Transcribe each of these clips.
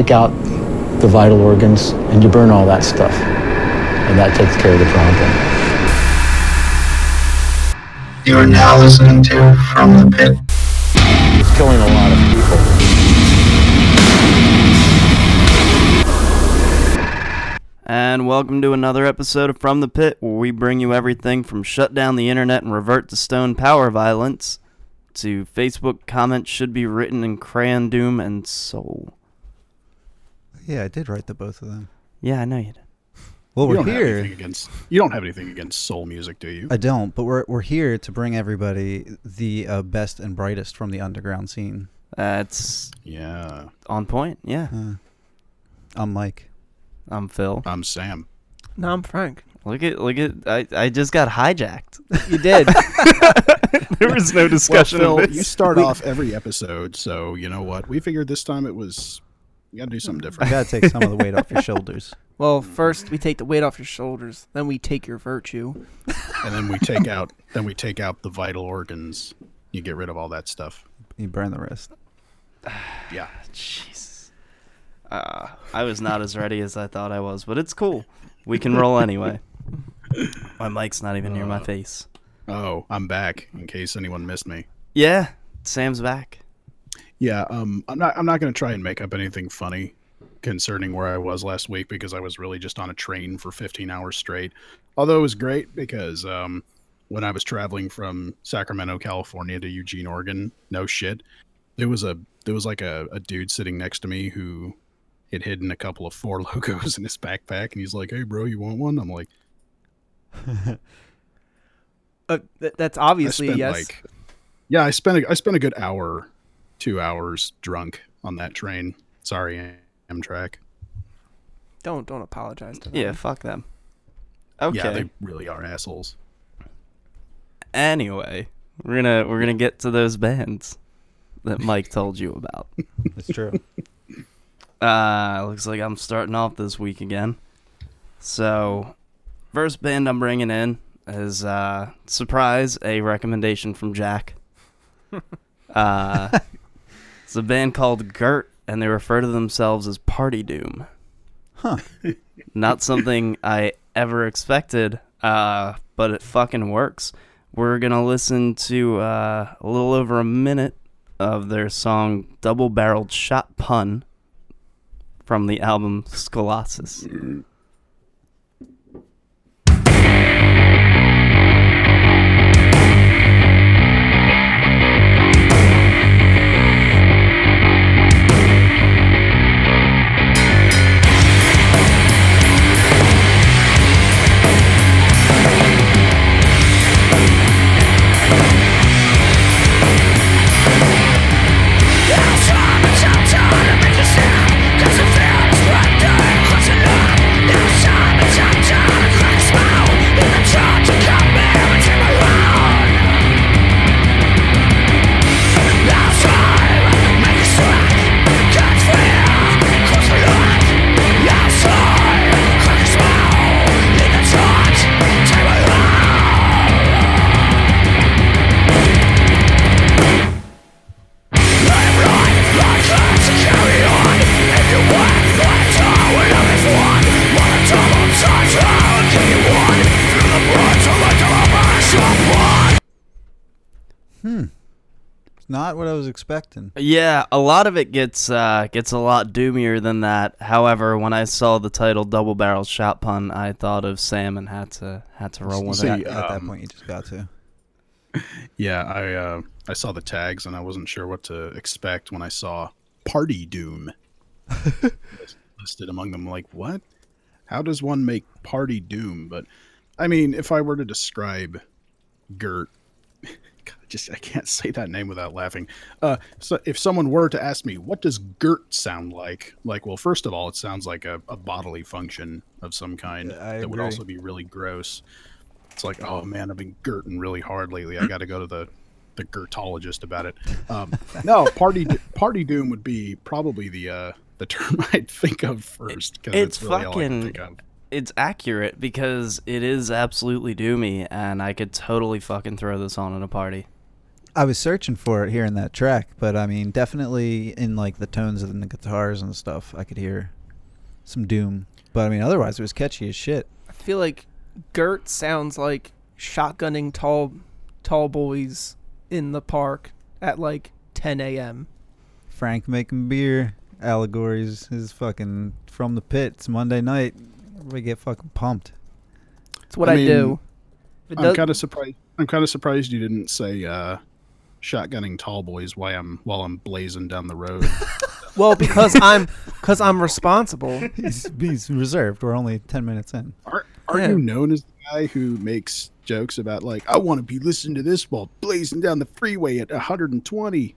take out the vital organs and you burn all that stuff. And that takes care of the problem. You are now listening to From the Pit. It's killing a lot of people. And welcome to another episode of From the Pit, where we bring you everything from shut down the internet and revert to stone power violence to Facebook comments should be written in crayon doom and soul. Yeah, I did write the both of them. Yeah, I know you did. Well, you we're don't here. against you don't have anything against soul music, do you? I don't, but we're we're here to bring everybody the uh, best and brightest from the underground scene. That's yeah. on point. Yeah, Uh, I'm Mike. I'm Phil. I'm Sam. No, I'm Frank. Look at look at I, I just got hijacked. You did. there was no discussion well, of Phil, this. you start off every episode, so you know what? We figured this time it was you got to do something I different. gotta take some of the weight off your shoulders. well, first we take the weight off your shoulders, then we take your virtue. and then we take out then we take out the vital organs. You get rid of all that stuff. You burn the rest. Yeah. Jesus. Uh, I was not as ready as I thought I was, but it's cool. We can roll anyway. My mic's not even near my Uh. face. Oh, I'm back in case anyone missed me. Yeah, Sam's back. Yeah, um I'm not I'm not going to try and make up anything funny concerning where I was last week because I was really just on a train for 15 hours straight. Although it was great because um when I was traveling from Sacramento, California to Eugene, Oregon, no shit. There was a there was like a, a dude sitting next to me who had hidden a couple of four Lokos in his backpack and he's like, "Hey bro, you want one?" I'm like, Uh, th- that's obviously yes. like Yeah, I spent a, I spent a good hour, 2 hours drunk on that train. Sorry, Amtrak. don't don't apologize to them. Yeah, fuck them. Okay. Yeah, they really are assholes. Anyway, we're gonna we're gonna get to those bands that Mike told you about. It's true. Uh, looks like I'm starting off this week again. So, first band I'm bringing in is uh, surprise a recommendation from Jack. uh, it's a band called Gurt, and they refer to themselves as Party Doom. Huh. Not something I ever expected, uh, but it fucking works. We're gonna listen to uh, a little over a minute of their song "Double Barreled Shot Pun." from the album Skullossus. Expecting. Yeah, a lot of it gets uh, gets a lot doomier than that. However, when I saw the title "Double Barrel Shot Pun," I thought of Sam and had to had to roll with See, it. At, at that um, point, you just got to. Yeah, I uh, I saw the tags and I wasn't sure what to expect when I saw Party Doom listed among them. Like, what? How does one make Party Doom? But I mean, if I were to describe Gurt, God, just I can't say that name without laughing. Uh, so if someone were to ask me, what does Gurt sound like? Like, well, first of all, it sounds like a, a bodily function of some kind I that would also be really gross. It's like, oh man, I've been Gerting really hard lately. I got to go to the the Gertologist about it. Um, no, party party doom would be probably the uh, the term I'd think of first. 'cause It's really I can fucking- It's accurate because it is absolutely doomy, and I could totally fucking throw this on at a party. I was searching for it here in that track, but I mean, definitely in like the tones of the guitars and stuff, I could hear some doom. But I mean, otherwise, it was catchy as shit. I feel like Gurt sounds like shotgunning tall, tall boys in the park at like 10 a.m. Frank making beer allegories is fucking from the pit. It's Monday night. We get fucking pumped. It's what I I, mean, do. I'm kind of surprised. I'm kind of surprised you didn't say uh, shotgunning tall boys while I'm while I'm blazing down the road. well, because I'm because I'm responsible. he's, he's reserved. We're only ten minutes in. Are are Yeah. you known as the guy who makes jokes about like I want to be listening to this while blazing down the freeway at 120?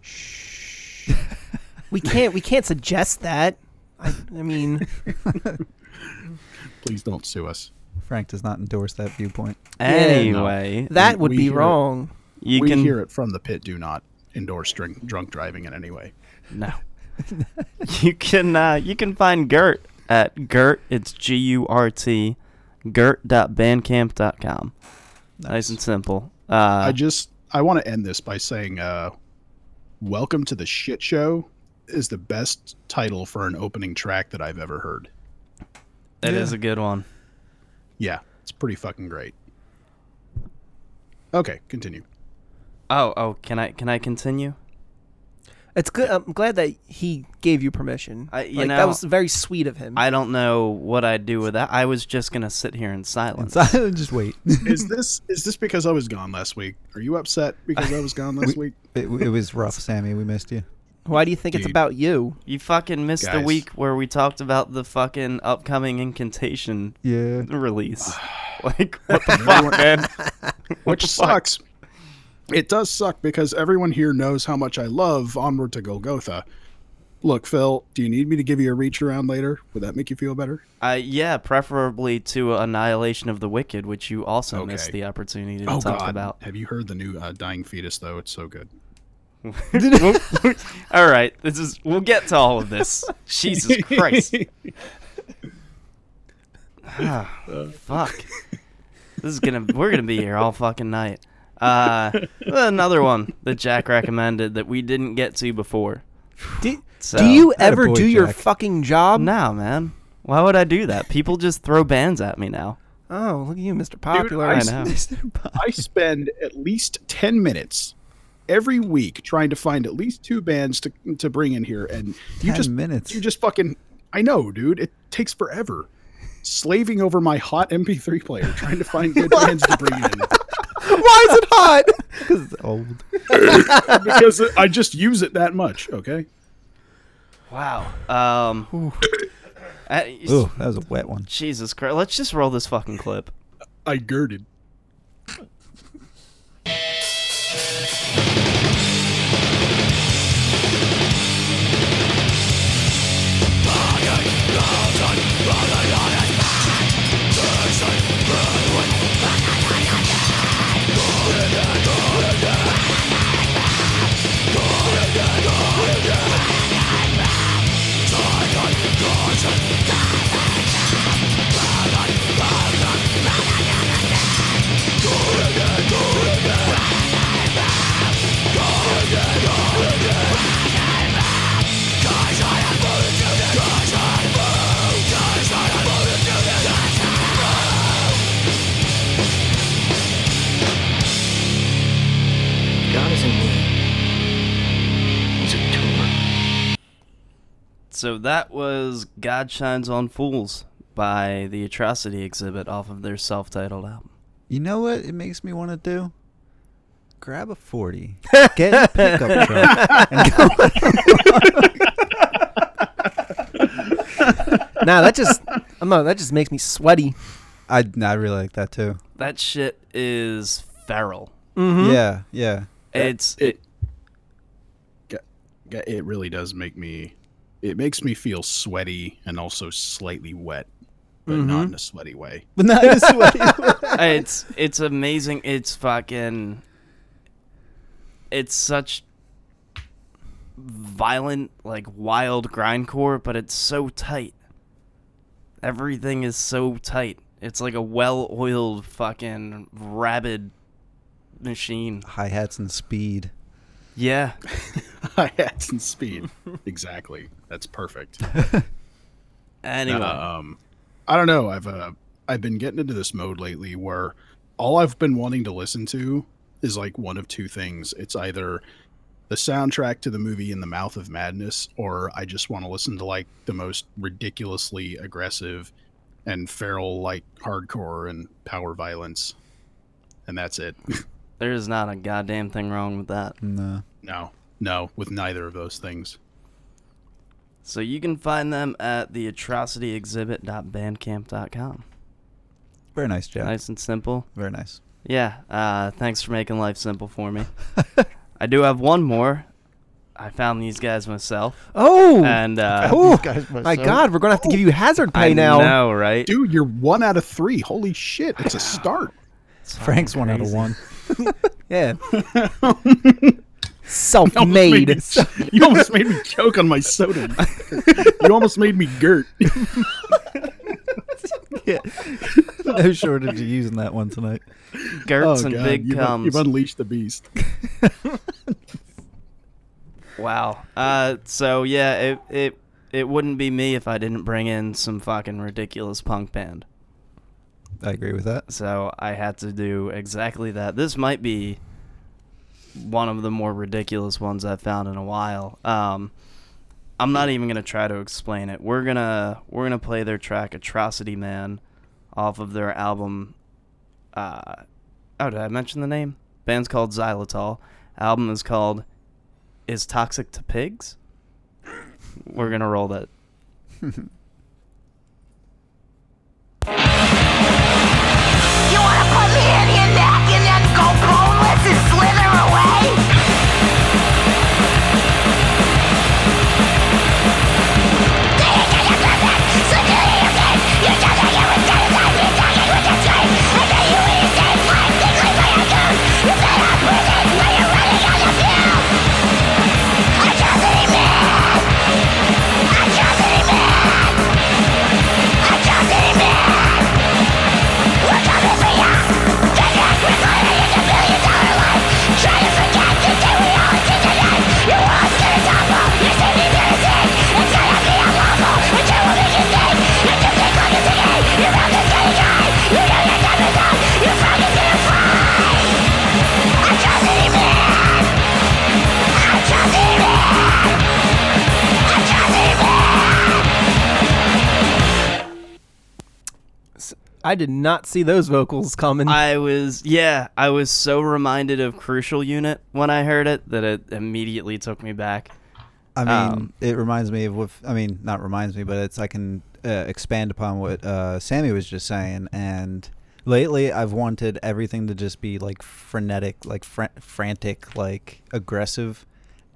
Shh. We can't we can't suggest that. I, I mean, Please don't sue us. Frank does not endorse that viewpoint. Anyway, that would we be wrong. it. Wrong. you we can hear it from the pit. Do not endorse drink, drunk driving in any way. No. you can uh, you can find Gurt at Gurt. It's G U R T. Gurt.bandcamp.com. Nice and simple. Uh, I just I want to end this by saying, uh, "Welcome to the shit show" is the best title for an opening track that I've ever heard. It Yeah. is a good one. Yeah, it's pretty fucking great. Okay, continue. Oh, oh, can I can I continue? It's good. I'm glad that he gave you permission. I- you like, know, that was very sweet of him. I don't know what I'd do with that. I was just gonna sit here in And silence. so, just wait. Is this is this because I was gone last week? Are you upset because I was gone last week? it, it was rough, Sammy. We missed you. Why do you think it's about you? You fucking missed the week where we talked about the fucking upcoming incantation Yeah. release. like what the fuck, man? Which sucks. It does suck because everyone here knows how much I love Onward to Golgotha. Look, Phil, do you need me to give you a reach around later? Would that make you feel better? Uh, yeah, preferably to Annihilation of the Wicked, which you also missed the opportunity to oh talk God! about. Have you heard the new uh, Dying Fetus though? It's so good. all right, this is. We'll get to all of this. Jesus Christ! Ah, fuck. This is gonna. We're gonna be here all fucking night. Uh, another one that Jack recommended that we didn't get to before. Do, So, do you ever boy, do your fucking job? No, man. Why would I do that? People just throw bands at me now. Oh, look at you, Mr. Popular. I I s- know. I spend at least ten minutes every week trying to find at least two bands to to bring in here, and you 10 just minutes. you just fucking. I know, dude. It takes forever. Slaving over my hot MP3 player, trying to find good bands to bring in. Why is it hot? Because it's old. because I just use it that much. Okay. Wow. Um. uh, Ooh, that was a wet one. Jesus Christ. Let's just roll this fucking clip. I girded. So that was God Shines on Fools by the Atrocity Exhibit off of their self titled album. You know what it makes me want to do? Grab a 40, get a pickup truck, and go. nah, that just I'm not, that just makes me sweaty. I, I really like that too. That shit is feral. Mm-hmm. Yeah, yeah. It's it Ga- it really does make me it makes me feel sweaty and also slightly wet but not mm-hmm. in a sweaty way But not in a sweaty. Way. It's it's amazing. It's fucking. It's such violent, like wild grindcore, but it's so tight. Everything is so tight. It's like a well-oiled fucking rabid machine. Hi hats and speed. Yeah. Hi hats and speed. exactly. That's perfect. Anyway, Uh, um, I don't know. I've uh, I've been getting into this mode lately where all I've been wanting to listen to is like one of two things. It's either the soundtrack to the movie In the Mouth of Madness, or I just want to listen to like the most ridiculously aggressive and feral like hardcore and power violence, and that's it. There's not a goddamn thing wrong with that. No. no, no, with neither of those things. So you can find them at the atrocityexhibit.bandcamp.com. Very nice, Jack. Nice and simple. Very nice. Yeah. Uh, thanks for making life simple for me. I do have one more. I found these guys myself, Oh, and uh, oh my God, we're gonna have to give you hazard pay I now. know, right? Dude, you're one out of three. Holy shit! It's a start. Frank's fucking one out of one. Yeah, You almost me- self-made. You almost made me choke on my soda. you almost made me girt. yeah. no shortage of using that one tonight. Gertz and big Oh, you've, comes. you've unleashed the beast. Wow. Uh, so yeah, it it it wouldn't be me if I didn't bring in some fucking ridiculous punk band. I agree with that. So I had to do exactly that. This might be one of the more ridiculous ones I've found in a while. Um, I'm not even gonna try to explain it. We're gonna we're gonna play their track "Atrocity Man" off of their album. Uh, oh, did I mention the name? Band's called Xylitol. Album is called "Is Toxic to Pigs." We're gonna roll that. I did not see those vocals coming. I was yeah, I was so reminded of Crucial Unit when I heard it that it immediately took me back. I mean, Um, it reminds me of what I mean, not reminds me, but it's I can uh, expand upon what uh, Sammy was just saying. And lately, I've wanted everything to just be like frenetic, like fr- frantic, like aggressive,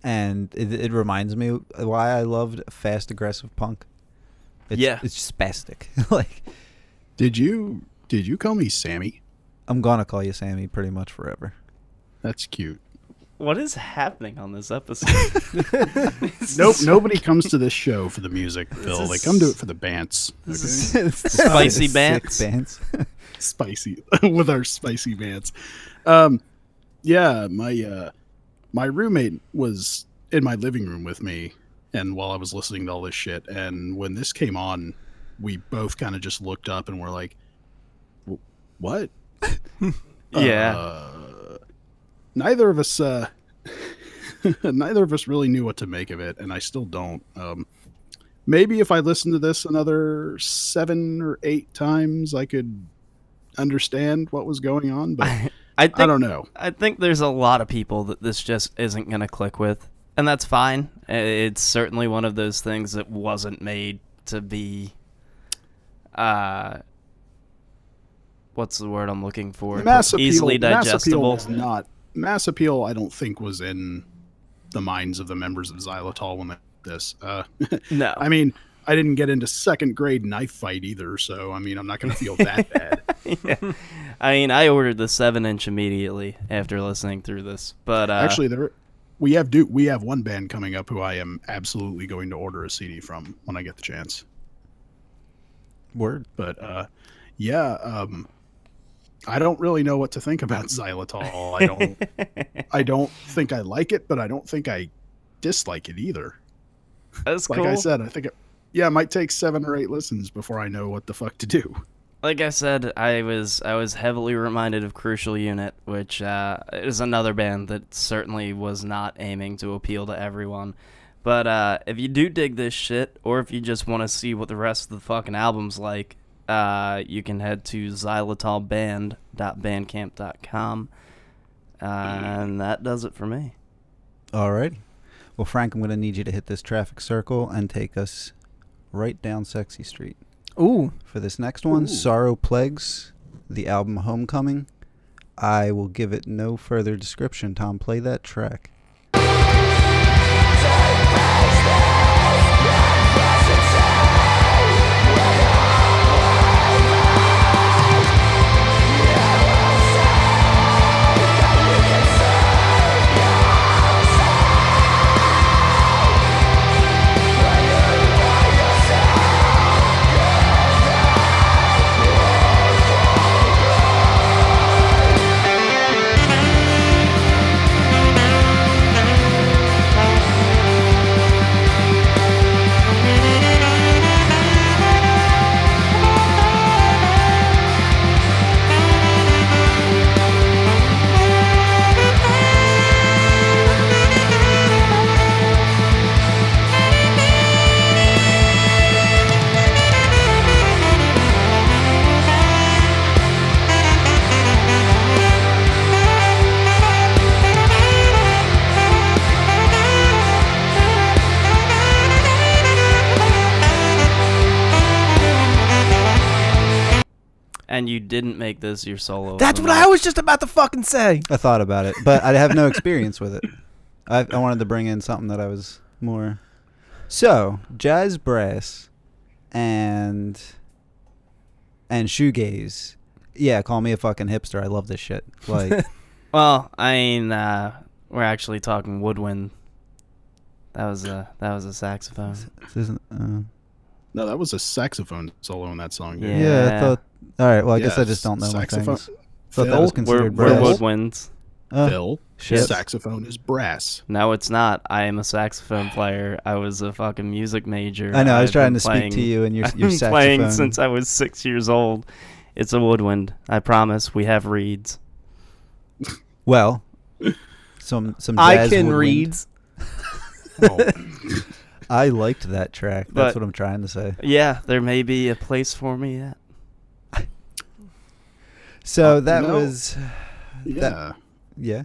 and it, it reminds me why I loved fast, aggressive punk. It's, Yeah. it's spastic. like Did you did you call me Sammy? I'm gonna call you Sammy pretty much forever. That's cute. What is happening on this episode? Nope, nobody comes to this show for the music, Phil. They is- come to it for the bants. Okay? Spicy Sick bants. bants. spicy with our spicy bants. Um, yeah, my uh, my roommate was in my living room with me, and while I was listening to all this shit, and when this came on, we both kind of just looked up and were like, "What?" yeah. Uh, neither of us, uh, neither of us really knew what to make of it, and I still don't. Um, maybe if I listened to this another seven or eight times, I could understand what was going on, but I think I don't know. I think there's a lot of people that this just isn't going to click with, and that's fine. It's certainly one of those things that wasn't made to be uh what's the word I'm looking for? Mass appeal, Easily mass appeal digestible. was not mass appeal. I don't think was in the minds of the members of Xylitol when they did this. Uh, No. I mean, I didn't get into second grade knife fight either, so I mean, I'm not going to feel that bad. yeah. I mean, I ordered the 7-inch immediately after listening through this. But uh Actually, there we have do we have one band coming up who I am absolutely going to order a CD from when I get the chance. Word. But uh, yeah, um, I don't really know what to think about xylitol. I don't I don't think I like it, but I don't think I dislike it either. That's Like cool. I said, I think it yeah, it might take seven or eight listens before I know what the fuck to do. like I said, I was I was heavily reminded of Crucial Unit, which uh, is another band that certainly was not aiming to appeal to everyone. But uh, if you do dig this shit, or if you just want to see what the rest of the fucking album's like, uh, you can head to xylitolband.bandcamp.com. Uh, and that does it for me. All right. Well, Frank, I'm going to need you to hit this traffic circle and take us right down Sexy Street. Ooh, For this next one, Sorrow Plagues, the album Homecoming. I will give it no further description. Tom, play that track. Didn't make this your solo. that's what I was just about to fucking say. I thought about it, but I have no experience with it. I, I wanted to bring in something that I was more. So, jazz brass and and shoegaze. Yeah, call me a fucking hipster. I love this shit. Like, Well, I mean, uh, we're actually talking woodwind. That was a that was a saxophone. this isn't. Uh, No, that was a saxophone solo in that song. dude. Yeah. yeah. I thought. All right. Well, I guess I just don't know my saxophone. things. Thought that was Phil, We're, considered we're brass. woodwinds. Uh, Phil, shit. saxophone is brass. No, it's not. I am a saxophone player. I was a fucking music major. I know. I was I've trying been to speak playing- to you and your I've your been saxophone. playing since I was six years old. It's a woodwind. I promise. We have reeds. well, some some. I jazz can woodwind. read. Oh, I liked that track. That's But- what I'm trying to say. Yeah, there may be a place for me yet. So Uh, that no. was, yeah. yeah.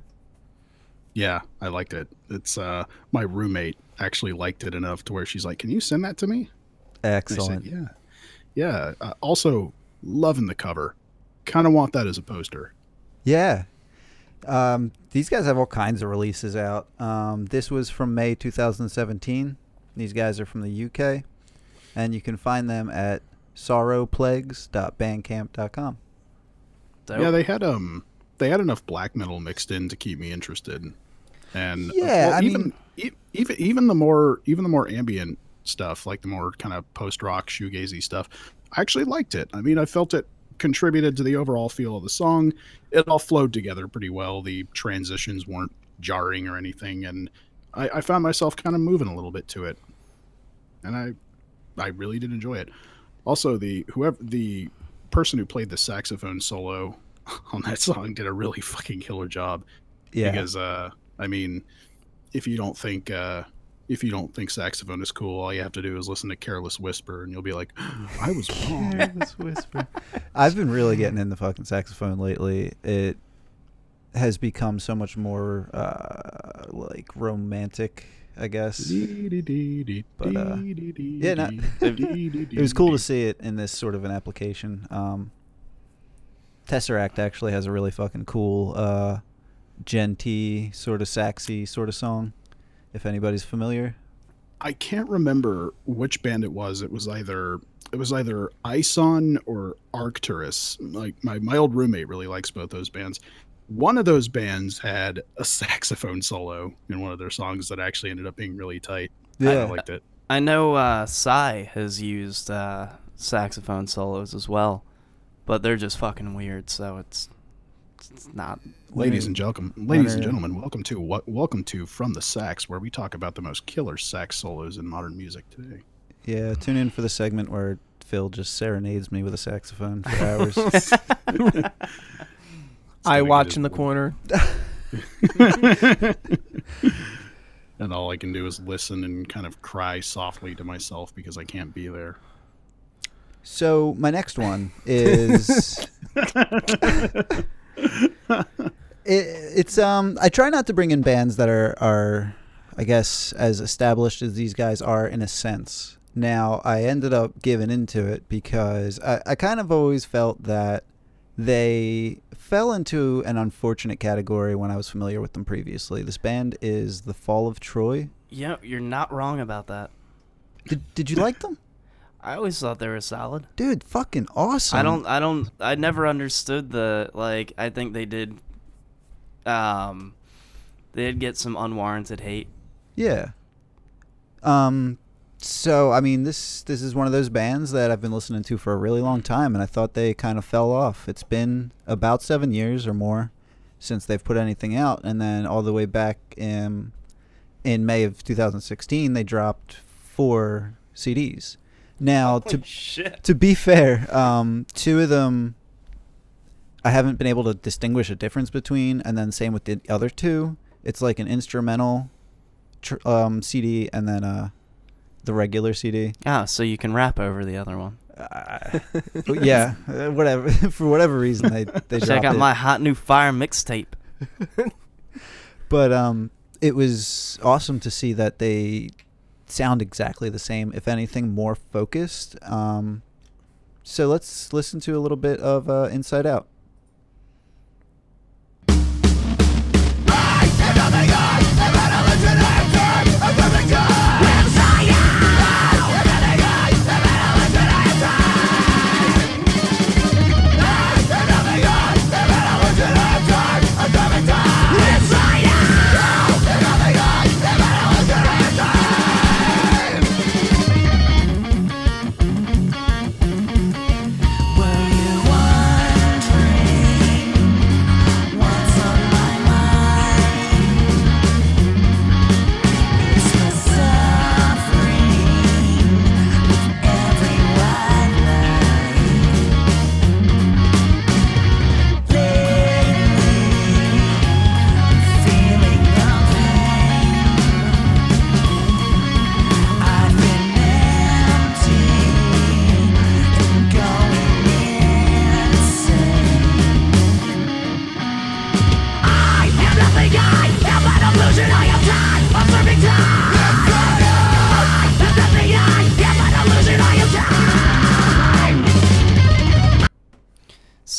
Yeah, I liked it. It's uh my roommate actually liked it enough to where she's like, "Can you send that to me?" Excellent. said, "Yeah." Yeah, uh, also loving the cover. Kind of want that as a poster. Yeah. Um, these guys have all kinds of releases out. Um, this was from May 2017. These guys are from the UK, and you can find them at sorrowplagues.bandcamp.com. Dope. Yeah, they had um they had enough black metal mixed in to keep me interested. And uh, Yeah, I even mean- e- even even the more even the more ambient stuff, like the more kind of post rock shoegazy stuff, I actually liked it. I mean, I felt it contributed to the overall feel of the song. It all flowed together pretty well. The transitions weren't jarring or anything, and I, I found myself kind of moving a little bit to it, and I I really did enjoy it. Also, the whoever the person who played the saxophone solo on that song did a really fucking killer job. Yeah. Because uh, I mean, if you don't think uh, if you don't think saxophone is cool, all you have to do is listen to "Careless Whisper" and you'll be like, "I was wrong." Careless Whisper. I've been really getting into fucking saxophone lately. It has become so much more uh, like romantic, I guess. But, uh, yeah, no- it was cool to see it in this sort of an application. Um, Tesseract actually has a really fucking cool uh, Gen sort of saxy sort of song. If anybody's familiar, I can't remember which band it was. It was either it was either Ihsahn or Arcturus. Like my my old roommate really likes both those bands. One of those bands had a saxophone solo in one of their songs that actually ended up being really tight. Yeah, I liked it. I know uh, Sigh has used uh, saxophone solos as well. but they're just fucking weird. So it's it's not. Ladies and gentlemen, ladies and gentlemen, welcome to what welcome to From the Sax, where we talk about the most killer sax solos in modern music today. Yeah, tune in for the segment where Phil just serenades me with a saxophone for hours. I watch in the corner. and all I can do is listen and kind of cry softly to myself because I can't be there. so my next one is it, it's um I try not to bring in bands that are are I guess as established as these guys are in a sense. Now I ended up giving into it because I, I kind of always felt that they fell into an unfortunate category when I was familiar with them previously. This band is The Fall of Troy. Yeah, you're not wrong about that. Did, did you like them? I always thought they were solid. Dude, fucking awesome. I don't. I don't. I never understood the like. I think they did. Um, they did get some unwarranted hate. Yeah. Um so I mean this this is one of those bands that I've been listening to for a really long time and I thought they kind of fell off. It's been about 7 years or more since they've put anything out and then all the way back in in May of 2016 they dropped four CDs. Now to shit. to be fair, um, two of them I haven't been able to distinguish a difference between, and then same with the other two. It's like an instrumental tr- um, CD and then uh, the regular CD. Ah, so you can rap over the other one. But yeah, uh, whatever. For whatever reason, they they Check out it. my hot new fire mixtape. But um, it was awesome to see that they sound exactly the same. If anything, more focused. Um, so let's listen to a little bit of uh, Inside Out.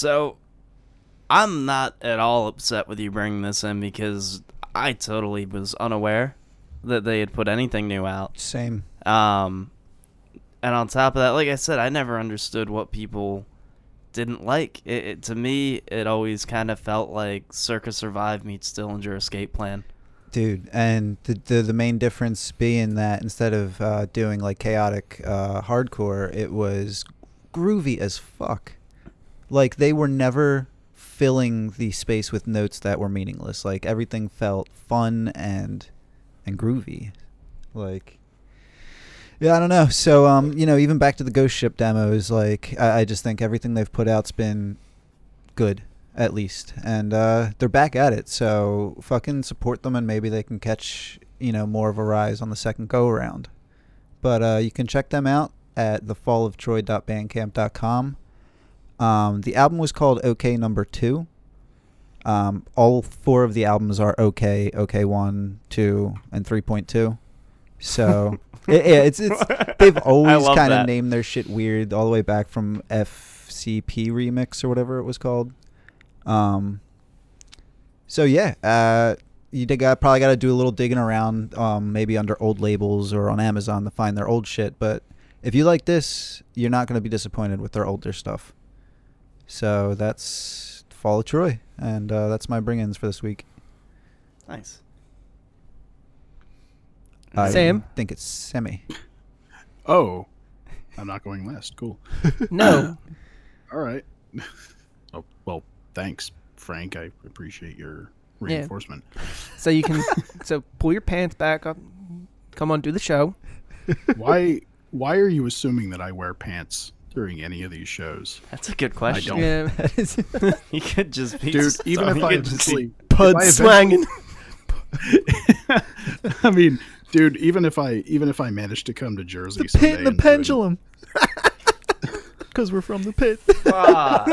So, I'm not at all upset with you bringing this in because I totally was unaware that they had put anything new out. Same. Um, and on top of that, like I said, I never understood what people didn't like. It, it to me, it always kind of felt like Circa Survive meets Dillinger Escape Plan. Dude, and the, the the main difference being that instead of uh, doing like chaotic uh, hardcore, it was groovy as fuck. Like they were never filling the space with notes that were meaningless. Like everything felt fun and and groovy. Like yeah, I don't know. So um, you know, even back to the Ghost Ship demos, like I, I just think everything they've put out's been good at least, and uh, they're back at it. So fucking support them, and maybe they can catch you know more of a rise on the second go around. But uh, you can check them out at thefalloftroy.bandcamp.com. Um, the album was called OK Number Two. Um, all four of the albums are OK, OK One, Two, and Three Point Two. So it, yeah, it's it's they've always kind of named their shit weird all the way back from FCP Remix or whatever it was called. Um. So yeah, uh, you dig- uh, probably got to do a little digging around, um, maybe under old labels or on Amazon to find their old shit. But if you like this, you're not going to be disappointed with their older stuff. So that's Fall of Troy, and uh, that's my bring-ins for this week. Nice. I Sam? think it's semi. Oh, I'm not going last. Cool. No. All right. oh well, thanks, Frank. I appreciate your reinforcement. Yeah. reinforcement. So you can so pull your pants back up, come on, do the show. why why are you assuming that I wear pants during any of these shows? That's a good question. don't. Yeah, You could just be Dude, even if I could eventually, pud slanging. I mean, dude, even if I even if I manage to come to Jersey, The pit and the and do it- pendulum. Because we're from the pit. Fuck.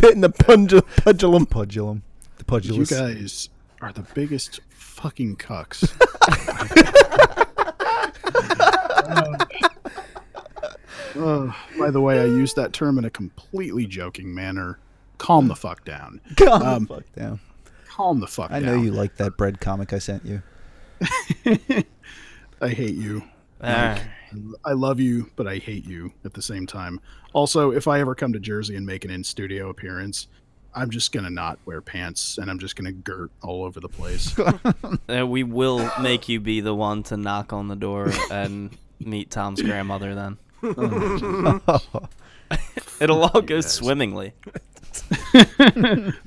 Pit in the pendulum. pendulum. Pudulum. The pudulous. You guys are the biggest fucking cucks. Um, Uh, by the way, I used that term in a completely joking manner. Calm the fuck down. Calm the Um, fuck down. Calm the fuck I down. know you like that bread comic I sent you. I hate you. Alright. I love you, but I hate you at the same time. Also, if I ever come to Jersey and make an in studio appearance, I'm just gonna not wear pants and I'm just gonna girt all over the place. Uh, we will make you be the one to knock on the door and meet Tom's grandmother. Then it'll all go swimmingly.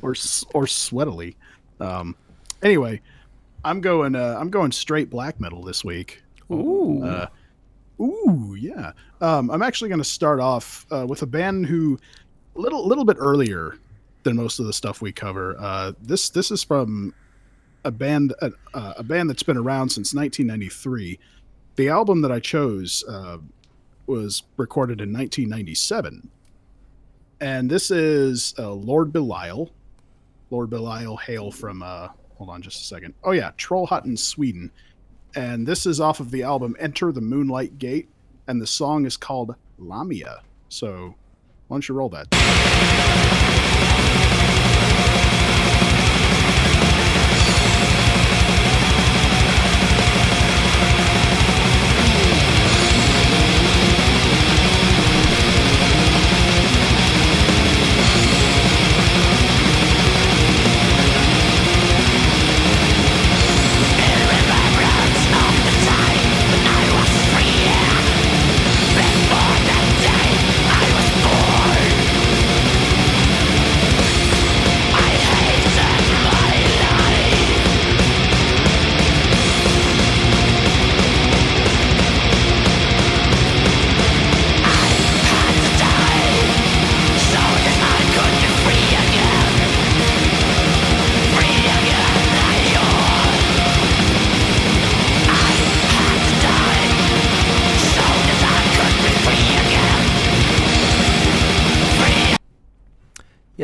or or sweatily. Um, anyway, I'm going. Uh, I'm going straight black metal this week. Ooh. Uh, ooh, yeah. Um, I'm actually going to start off uh, with a band who a little little bit earlier than most of the stuff we cover. Uh, this this is from a band uh, uh, a band that's been around since 1993. The album that I chose uh, was recorded in 1997, and this is uh, Lord Belial. Lord Belial hail from uh, hold on just a second. Oh yeah, Trollhättan, Sweden and this is off of the album Enter the Moonlight Gate, and the song is called Lamia. So, why don't you roll that?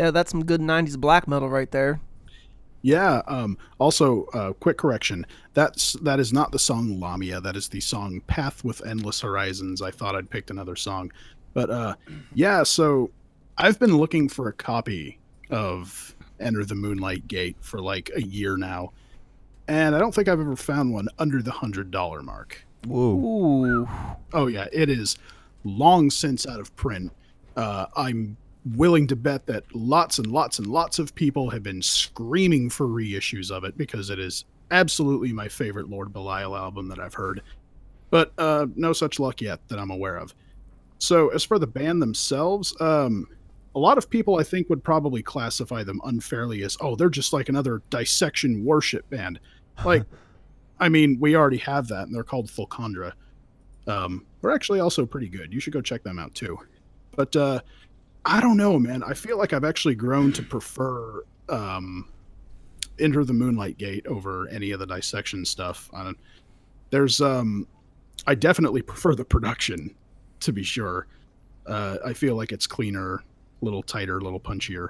Yeah, that's some good '90s black metal right there. Yeah. Um, also, uh, quick correction. That's that is not the song Lamia. That is the song Path with Endless Horizons. I thought I'd picked another song, but uh, yeah. So I've been looking for a copy of Enter the Moonlight Gate for like a year now, and I don't think I've ever found one under the hundred dollar mark. Whoa. Ooh, Oh yeah, it is long since out of print. Uh, I'm willing to bet that lots and lots and lots of people have been screaming for reissues of it because it is absolutely my favorite Lord Belial album that I've heard. But uh, no such luck yet that I'm aware of. So as for the band themselves, um, a lot of people I think would probably classify them unfairly as, oh, they're just like another dissection worship band. Like, I mean, we already have that, and they're called Thulcandra. Um, they're actually also pretty good. You should go check them out too. But uh, I don't know, man. I feel like I've actually grown to prefer um, Enter the Moonlight Gate over any of the dissection stuff. I don't, there's, um, I definitely prefer the production, to be sure. Uh, I feel like it's cleaner, a little tighter, a little punchier.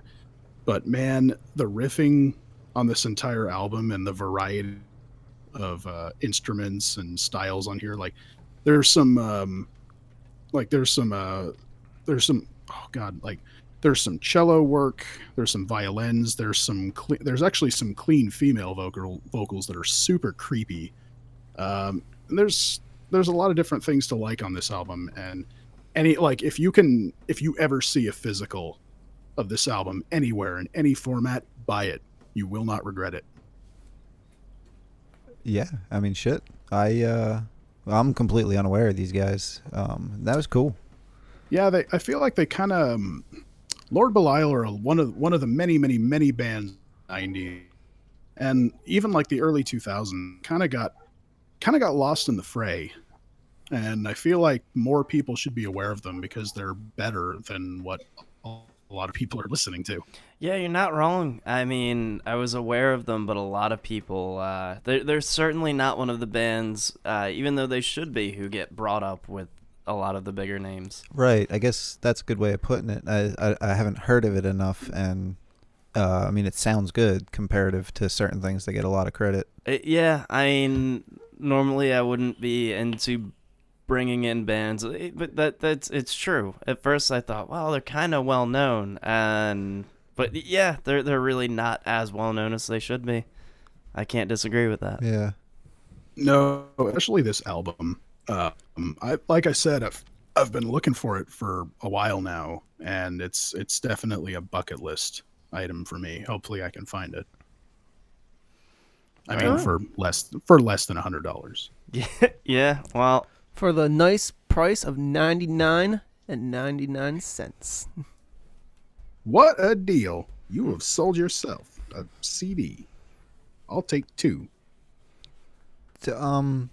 But man, the riffing on this entire album and the variety of uh, instruments and styles on here, like there's some, um, like there's some, uh, there's some, oh god, like there's some cello work, there's some violins, there's some, cle- there's actually some clean female vocal vocals that are super creepy. Um, there's there's a lot of different things to like on this album, and any like if you can if you ever see a physical of this album anywhere in any format, buy it. You will not regret it. Yeah, I mean, shit. I uh, I'm completely unaware of these guys. Um, that was cool. Yeah, they. I feel like they kind of um, Lord Belial are one of one of the many, many, many bands 90s, and even like the early 2000s, kind of got kind of got lost in the fray. And I feel like more people should be aware of them because they're better than what a lot of people are listening to. Yeah, you're not wrong. I mean, I was aware of them, but a lot of people, uh, they're, they're certainly not one of the bands, uh, even though they should be, who get brought up with a lot of the bigger names. Right. I guess that's a good way of putting it. I I, I haven't heard of it enough, and uh, I mean, it sounds good comparative to certain things that get a lot of credit. Uh, yeah, I mean, normally I wouldn't be into bringing in bands, eh, but that that's it's true. At first, I thought, well, they're kind of well known, and but yeah, they're they're really not as well known as they should be. I can't disagree with that. Yeah. No, especially this album. Um, I like I said, I've I've been looking for it for a while now, and it's it's definitely a bucket list item for me. Hopefully, I can find it. I mean, Oh. for less for less than a hundred dollars. Yeah, yeah. Well, For the nice price of ninety nine and ninety nine cents. What a deal! You have sold yourself a CD. I'll take two. So, um,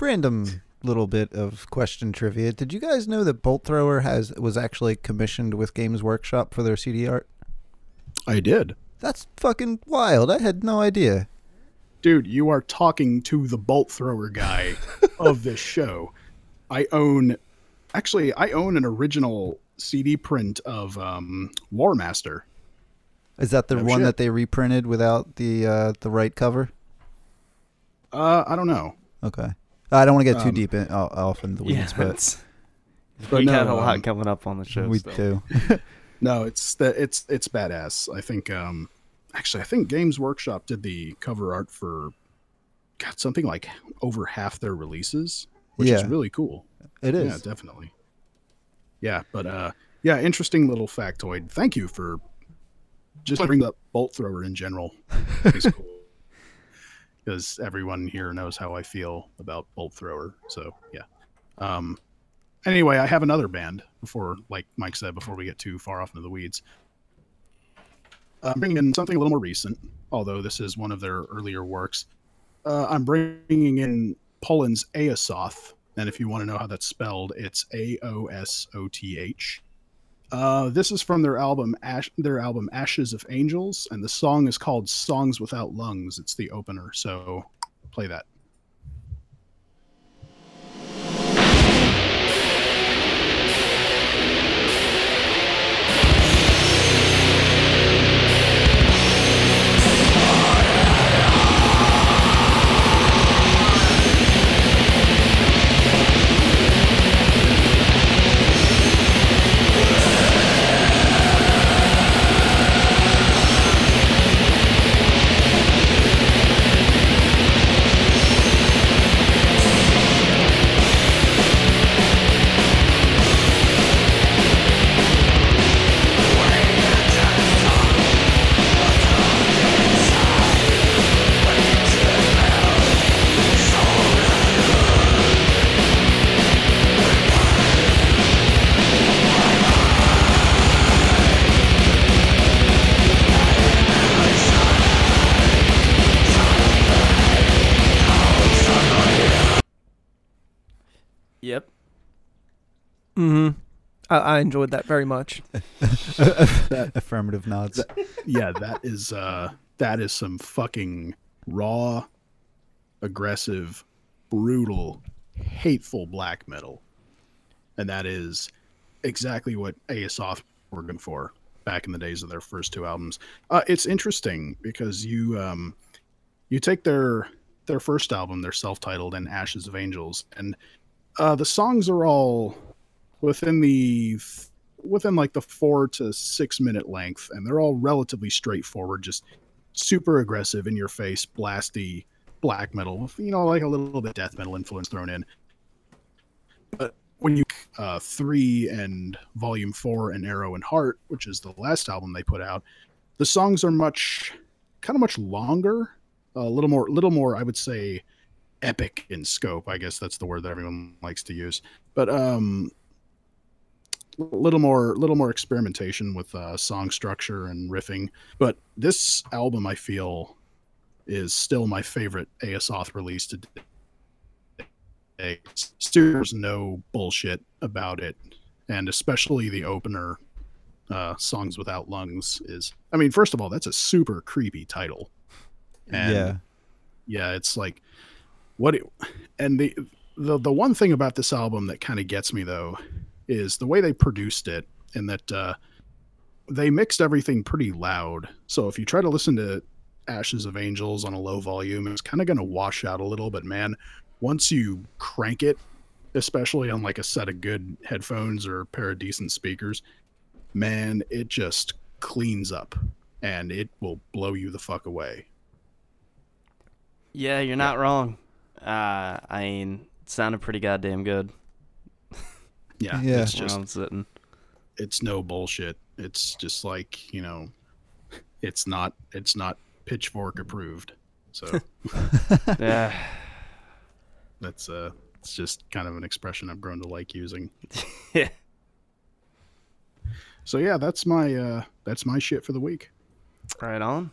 random little bit of question trivia. Did you guys know that Bolt Thrower has was actually commissioned with Games Workshop for their CD art? I did. That's fucking wild. I had no idea. Dude, you are talking to the bolt thrower guy of this show. I own, actually, I own an original CD print of um, Warmaster. Is that the No one shit. that they reprinted without the uh, the right cover? Uh, I don't know, Okay. I don't want to get too Um, deep in, o- off in the weeds, yeah, but But we no, got a lot um, coming up on the show. we still. do. no, it's the it's it's badass. I think, um, actually, I think Games Workshop did the cover art for, got something like over half their releases, which is really cool. It is. Yeah, definitely. Yeah, but uh, yeah, interesting little factoid. Thank you for just bringing up bolt thrower in general. It's cool because everyone here knows how I feel about bolt thrower. So yeah. Um. Anyway, I have another band before, like Mike said, before we get too far off into the weeds. I'm bringing in something a little more recent, although this is one of their earlier works. Uh, I'm bringing in Poland's Aosoth, and if you want to know how that's spelled, it's A O S O T H. Uh, this is from their album Ash, their album Ashes of Angels, and the song is called "Songs Without Lungs." It's the opener, so play that. I, I enjoyed that very much. Affirmative nods. yeah, that is uh that is some fucking raw, aggressive, brutal, hateful black metal. And that is exactly what Aosoth were going for back in the days of their first two albums. Uh, it's interesting because you um you take their their first album, their self-titled and Ashes of Angels, and uh, the songs are all within the within like the four to six minute length, and they're all relatively straightforward, just super aggressive, in your face, blasty black metal, you know, like a little bit death metal influence thrown in. But when you uh, three and volume four and Arrow in Heart, which is the last album they put out, the songs are much kind of much longer, a little more, little more, I would say, epic in scope. I guess that's the word that everyone likes to use. But um, little more little more experimentation with uh, song structure and riffing. But this album, I feel, is still my favorite Aosoth release to date. There's no bullshit about it, and especially the opener, uh, "Songs Without Lungs," is. I mean, first of all, that's a super creepy title. And yeah. yeah it's like what it, and the, the the one thing about this album that kind of gets me though is the way they produced it and that uh they mixed everything pretty loud so if you try to listen to ashes of angels on a low volume it's kind of going to wash out a little but man once you crank it especially on like a set of good headphones or a pair of decent speakers man it just cleans up and it will blow you the fuck away Yeah, you're not wrong. Uh, I mean, it sounded pretty goddamn good. Yeah, Yeah. it's just I'm sitting. it's no bullshit. It's just like you know, it's not it's not pitchfork approved. So yeah. that's uh, it's just kind of an expression I've grown to like using. Yeah. So yeah, that's my uh, that's my shit for the week. Right on.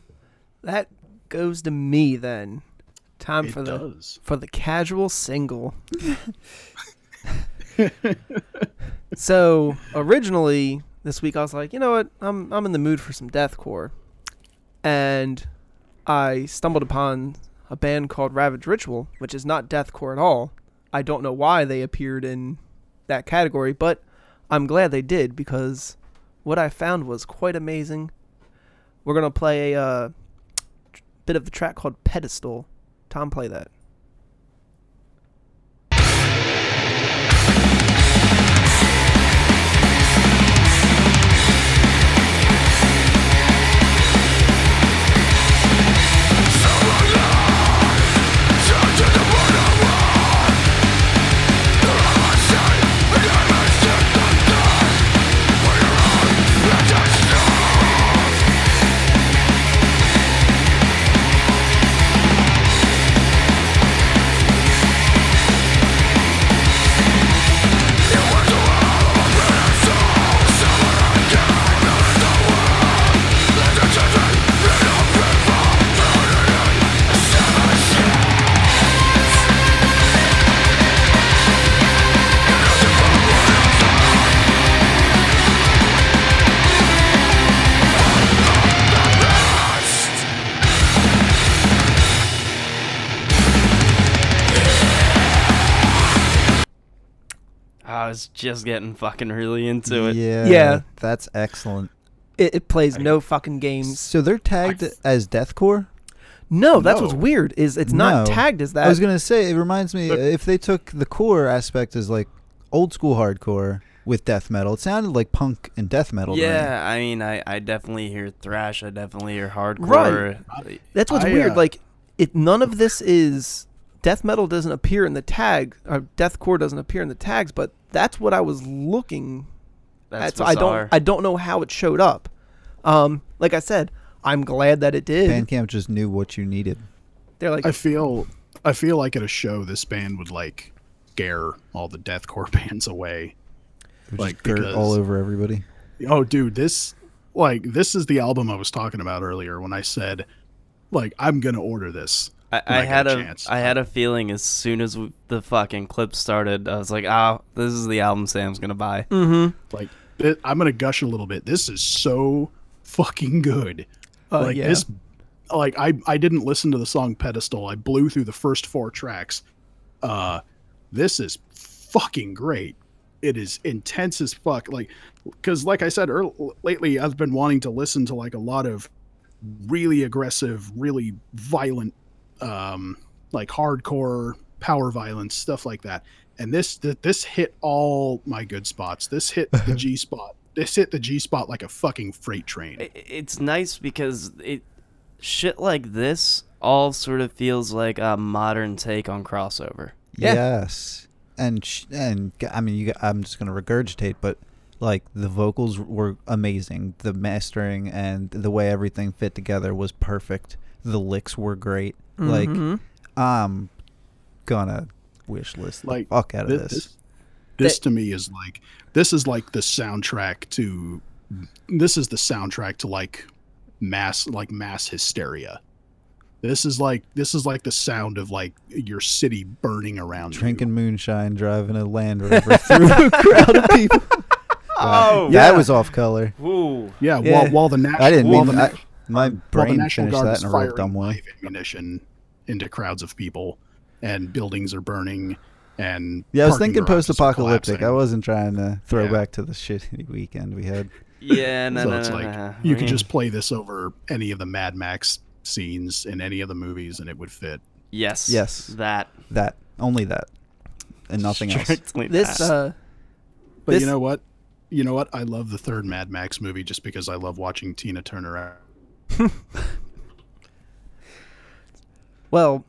That goes to me then. Time It for the does. for the casual single. so originally this week I was like, you know what, I'm I'm in the mood for some deathcore, and I stumbled upon a band called Ravage Ritual, which is not deathcore at all. I don't know why they appeared in that category, but I'm glad they did because what I found was quite amazing. We're gonna play a uh, bit of the track called Pedestal. Tom, play that. Was just getting fucking really into it. Yeah. Yeah. That's excellent. It, it plays no fucking games. So they're tagged I f- as deathcore. No, that's what's weird. Is it's not No. tagged as that. I was gonna say it reminds me But- if they took the core aspect as like old school hardcore with death metal, it sounded like punk and death metal. to me. Yeah, I mean, I, I definitely hear thrash. I definitely hear hardcore. that's what's I, weird. uh, like, it none of this is death metal doesn't appear in the tag. Or deathcore doesn't appear in the tags. But that's what I was looking That's at. So I don't I don't know how it showed up. Um, like I said, I'm glad that it did. Bandcamp just knew what you needed. They're like, I feel I feel like at a show this band would like scare all the deathcore bands away. It Like, just dirt because- all over everybody. Oh, dude, this like this is the album I was talking about earlier when I said like I'm gonna order this. I, I had a, had a feeling as soon as w- the fucking clip started, I was like, "Oh, this is the album Sam's gonna buy." mm-hmm. like it, I'm gonna gush a little bit. This is so fucking good. Uh, like yeah. this, like I I didn't listen to the song Pedestal. I blew through the first four tracks. Uh, this is fucking great. It is intense as fuck. Like, because like I said earl lately, I've been wanting to listen to like a lot of really aggressive, really violent, um, like hardcore power violence stuff like that. And this th- this hit all my good spots. This hit the G spot. This hit the G spot like a fucking freight train. It's nice because it shit like this all sort of feels like a modern take on crossover. Yeah. Yes, and sh- and I mean, you, g- I'm just gonna regurgitate, but like the vocals were amazing. The mastering and the way everything fit together was perfect. The licks were great. Mhm. Like I'm gonna wish list the Like, fuck out of this. This, This That- to me is like this is like the soundtrack to this is the soundtrack to like mass like mass hysteria. This is like this is like the sound of like your city burning around you. Drinking moonshine, driving a Land Rover through a crowd of people. Oh, that was off color. Ooh. Yeah, Yeah. while while the national I didn't while mean the, I, na- my while the brain National finished Guard that is in a real dumb way. live ammunition into crowds of people and buildings are burning and Yeah, I was thinking post-apocalyptic. I wasn't trying to throw Yeah. back to the shitty weekend we had. Yeah, no, so no, it's no, like no. you I could mean, just play this over any of the Mad Max scenes in any of the movies and it would fit. yes, Yes. that That only that, and nothing else. This that. uh, But This- you know what? You know what? I love the third Mad Max movie just because I love watching Tina Turner. Well,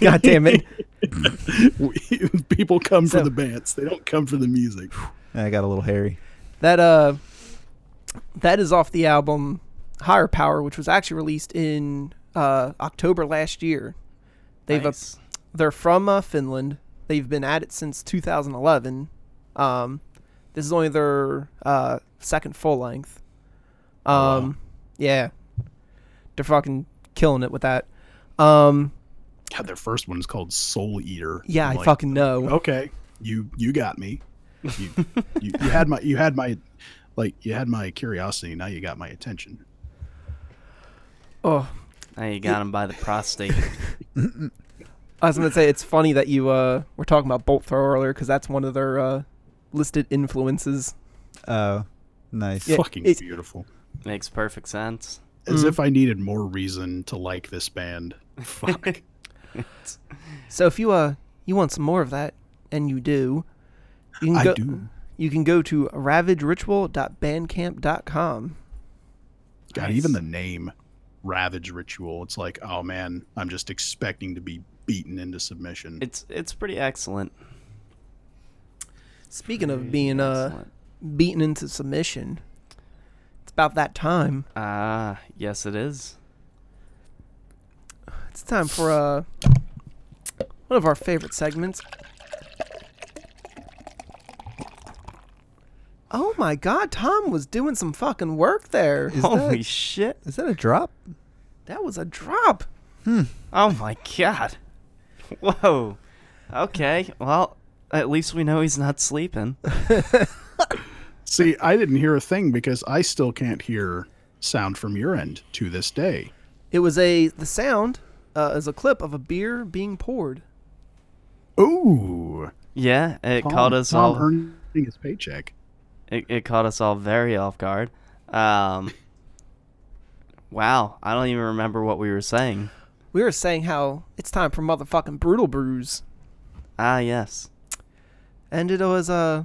God damn it. People come So- for the bands; they don't come for the music. I got a little hairy. That uh that is off the album Higher Power, which was actually released in uh October last year. They've uh, nice. they're from uh, Finland. They've been at it since 2011. Um this is only their uh second full length. Um Oh, wow. Yeah. They're fucking killing it with that. Um God, their first one is called Soul Eater. yeah, I'm I like, fucking know. Okay, you you got me. You, you you had my you had my like you had my curiosity. Now you got my attention. Oh, Now you got him by the prostate. I was gonna say it's funny that you uh were talking about Bolt Thrower earlier because that's one of their uh listed influences. Oh, nice. Yeah, Fucking it's- beautiful. Makes perfect sense. As Mm. if I needed more reason to like this band. Fuck. So if you uh you want some more of that, and you do, you can I go do. you can go to ravageritual.bandcamp.com. God, even the name Ravage Ritual, it's like, oh man, I'm just expecting to be beaten into submission. It's it's pretty excellent. Speaking of Pretty being uh beaten into submission, it's about that time. Ah, yes, it is. It's time for uh one of our favorite segments. Oh my god, Tom was doing some fucking work there. Is Holy that shit! is that a drop? That was a drop. Hmm. Oh my god! Whoa. Okay. Well, at least we know he's not sleeping. See, I didn't hear a thing because I still can't hear sound from your end to this day. It was a the sound uh, is a clip of a beer being poured. Ooh. Yeah, it Tom, caught us Tom all. earning his paycheck. It, it caught us all very off guard. Um. Wow, I don't even remember what we were saying. We were saying how it's time for motherfucking brutal brews, Ah, yes, and it was uh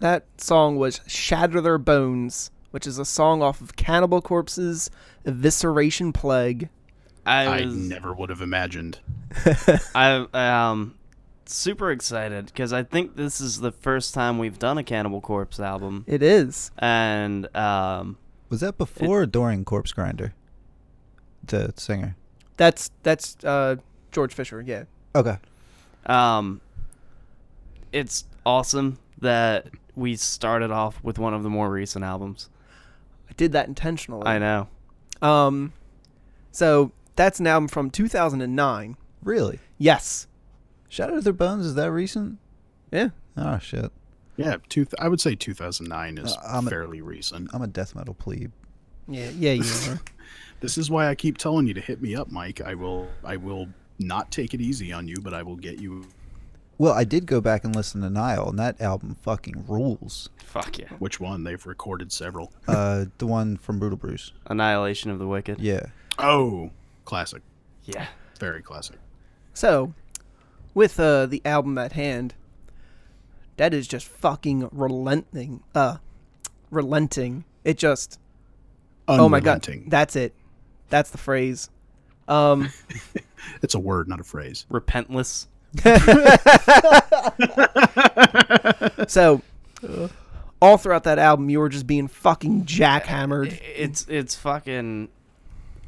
that song was "Shatter Their Bones," which is a song off of Cannibal Corpse's "Evisceration Plague." I I never would have imagined. I um super excited because I think this is the first time we've done a Cannibal Corpse album, It is. and um Was that before or during Corpse Grinder? The singer. That's that's uh, George Fisher. Yeah. Okay. um it's awesome that we started off with one of the more recent albums. I did that intentionally. I know. Um, so that's an album from 2009. Really? Yes. Shadow of Their Bones is that recent? Yeah. Oh shit! Yeah, two, I would say 2009 is Uh, I'm a- fairly recent. I'm a death metal plebe. Yeah. Yeah. You are. This is why I keep telling you to hit me up, Mike. I will I will not take it easy on you, but I will get you Well, I did go back and listen to Nile, and that album fucking rules. Fuck yeah. which one. They've recorded several. Uh, the one from Brutal Brews. Annihilation of the Wicked. Yeah. Oh, classic. Yeah. Very classic. So, with uh, the album at hand, that is just fucking relenting. Uh, relenting. It just. Oh my god. That's it. That's the phrase. Um. It's a word, not a phrase. Repentless. So, all throughout that album, you were just being fucking jackhammered. It's it's fucking.